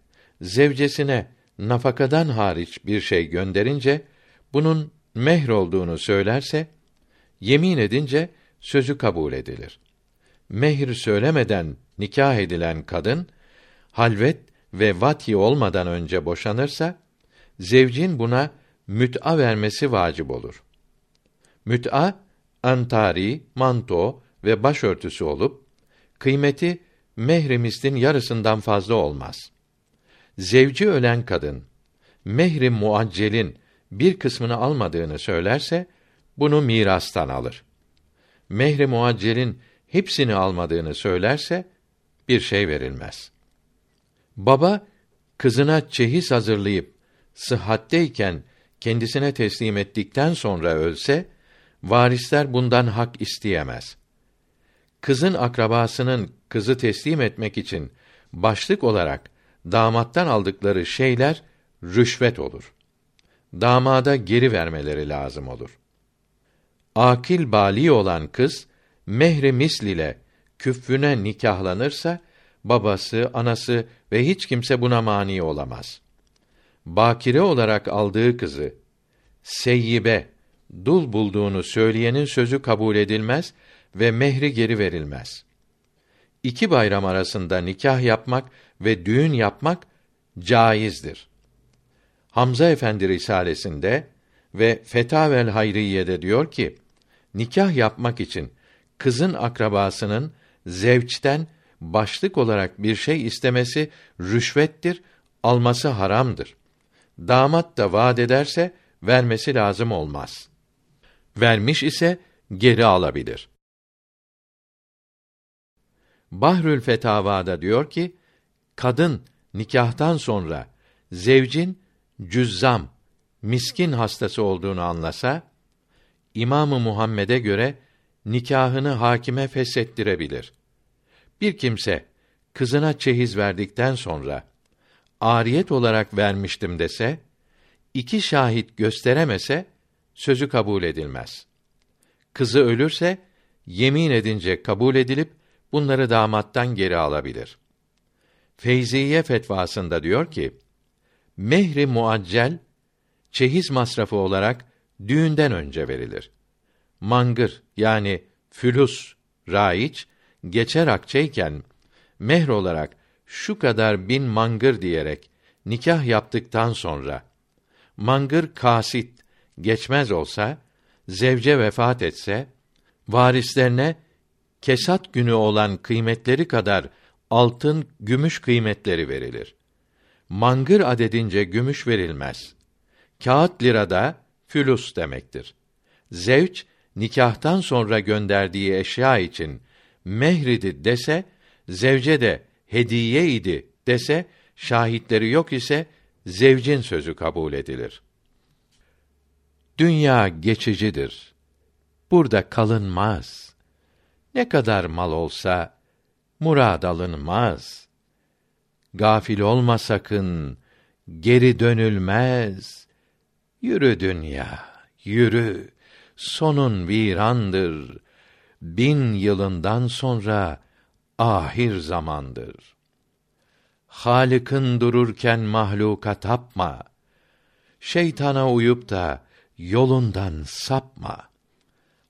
zevcesine nafakadan hariç bir şey gönderince bunun mehr olduğunu söylerse yemin edince sözü kabul edilir. Mehir söylemeden nikah edilen kadın halvet ve vati olmadan önce boşanırsa zevcin buna müt'a vermesi vacip olur. Müt'a antari, manto ve başörtüsü olup kıymeti mehri mislin yarısından fazla olmaz. Zevci ölen kadın mehri muaccelin bir kısmını almadığını söylerse bunu mirastan alır. Mehri muaccelin hepsini almadığını söylerse bir şey verilmez. Baba kızına çehiz hazırlayıp sıhhatteyken kendisine teslim ettikten sonra ölse varisler bundan hak isteyemez. Kızın akrabasının kızı teslim etmek için başlık olarak damattan aldıkları şeyler rüşvet olur. Damada geri vermeleri lazım olur. Akil bali olan kız mehri misl ile küffüne nikahlanırsa babası, anası ve hiç kimse buna mani olamaz. Bakire olarak aldığı kızı seyyibe dul bulduğunu söyleyenin sözü kabul edilmez ve mehri geri verilmez. İki bayram arasında nikah yapmak ve düğün yapmak caizdir. Hamza Efendi Risalesinde ve Fetavel Hayriye'de diyor ki, nikah yapmak için kızın akrabasının zevçten başlık olarak bir şey istemesi rüşvettir, alması haramdır. Damat da vaad ederse vermesi lazım olmaz. Vermiş ise geri alabilir. Bahrül Fetavada diyor ki, kadın nikahtan sonra zevcin cüzzam, miskin hastası olduğunu anlasa, İmamı Muhammed'e göre nikahını hakime feshettirebilir. Bir kimse kızına çeyiz verdikten sonra ariyet olarak vermiştim dese, iki şahit gösteremese sözü kabul edilmez. Kızı ölürse yemin edince kabul edilip bunları damattan geri alabilir. Feyziye fetvasında diyor ki: Mehri muaccel çeyiz masrafı olarak düğünden önce verilir. Mangır yani fülus raiç geçer akçeyken mehr olarak şu kadar bin mangır diyerek nikah yaptıktan sonra mangır kasit geçmez olsa zevce vefat etse varislerine kesat günü olan kıymetleri kadar altın, gümüş kıymetleri verilir. Mangır adedince gümüş verilmez. Kağıt lirada fülus demektir. Zevç nikahtan sonra gönderdiği eşya için mehridi dese, zevce de hediye idi dese, şahitleri yok ise zevcin sözü kabul edilir. Dünya geçicidir. Burada kalınmaz. Ne kadar mal olsa murad alınmaz. Gafil olma sakın, geri dönülmez. Yürü dünya, yürü. Sonun virandır bin yılından sonra ahir zamandır. Halık'ın dururken mahluka tapma. Şeytana uyup da yolundan sapma.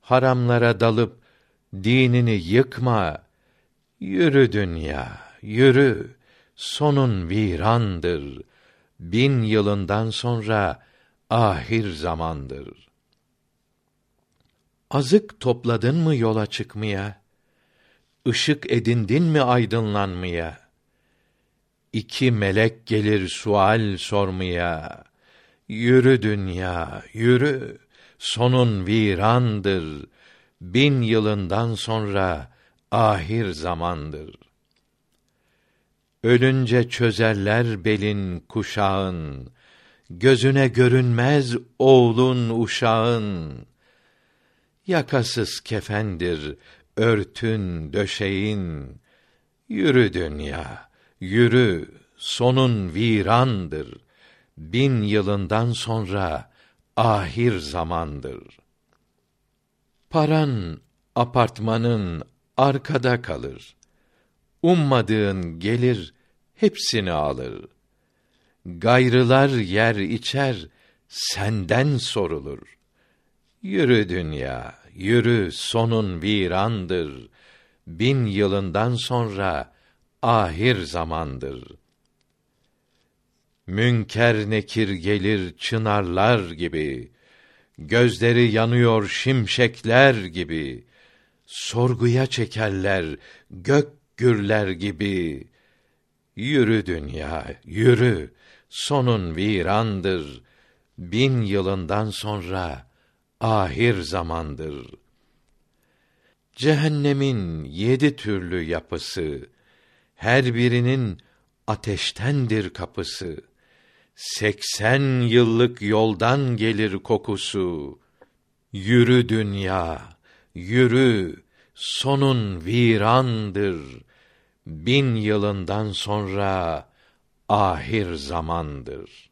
Haramlara dalıp dinini yıkma. Yürü dünya, yürü. Sonun virandır. Bin yılından sonra ahir zamandır. Azık topladın mı yola çıkmaya? Işık edindin mi aydınlanmaya? İki melek gelir sual sormaya. Yürü dünya, yürü. Sonun virandır. Bin yılından sonra ahir zamandır. Ölünce çözerler belin kuşağın. gözüne görünmez oğlun uşağın. Yakasız kefendir örtün döşeğin. Yürü dünya, yürü, sonun virandır. Bin yılından sonra ahir zamandır. Paran, apartmanın arkada kalır. Ummadığın gelir, hepsini alır. Gayrılar yer içer, senden sorulur. Yürü dünya, yürü sonun virandır. Bin yılından sonra ahir zamandır. Münker nekir gelir çınarlar gibi, gözleri yanıyor şimşekler gibi, sorguya çekerler gök gürler gibi. Yürü dünya, yürü, sonun virandır. Bin yılından sonra ahir zamandır. Cehennemin yedi türlü yapısı, her birinin ateştendir kapısı. Seksen yıllık yoldan gelir kokusu. Yürü dünya, yürü, sonun virandır. Bin yılından sonra ahir zamandır.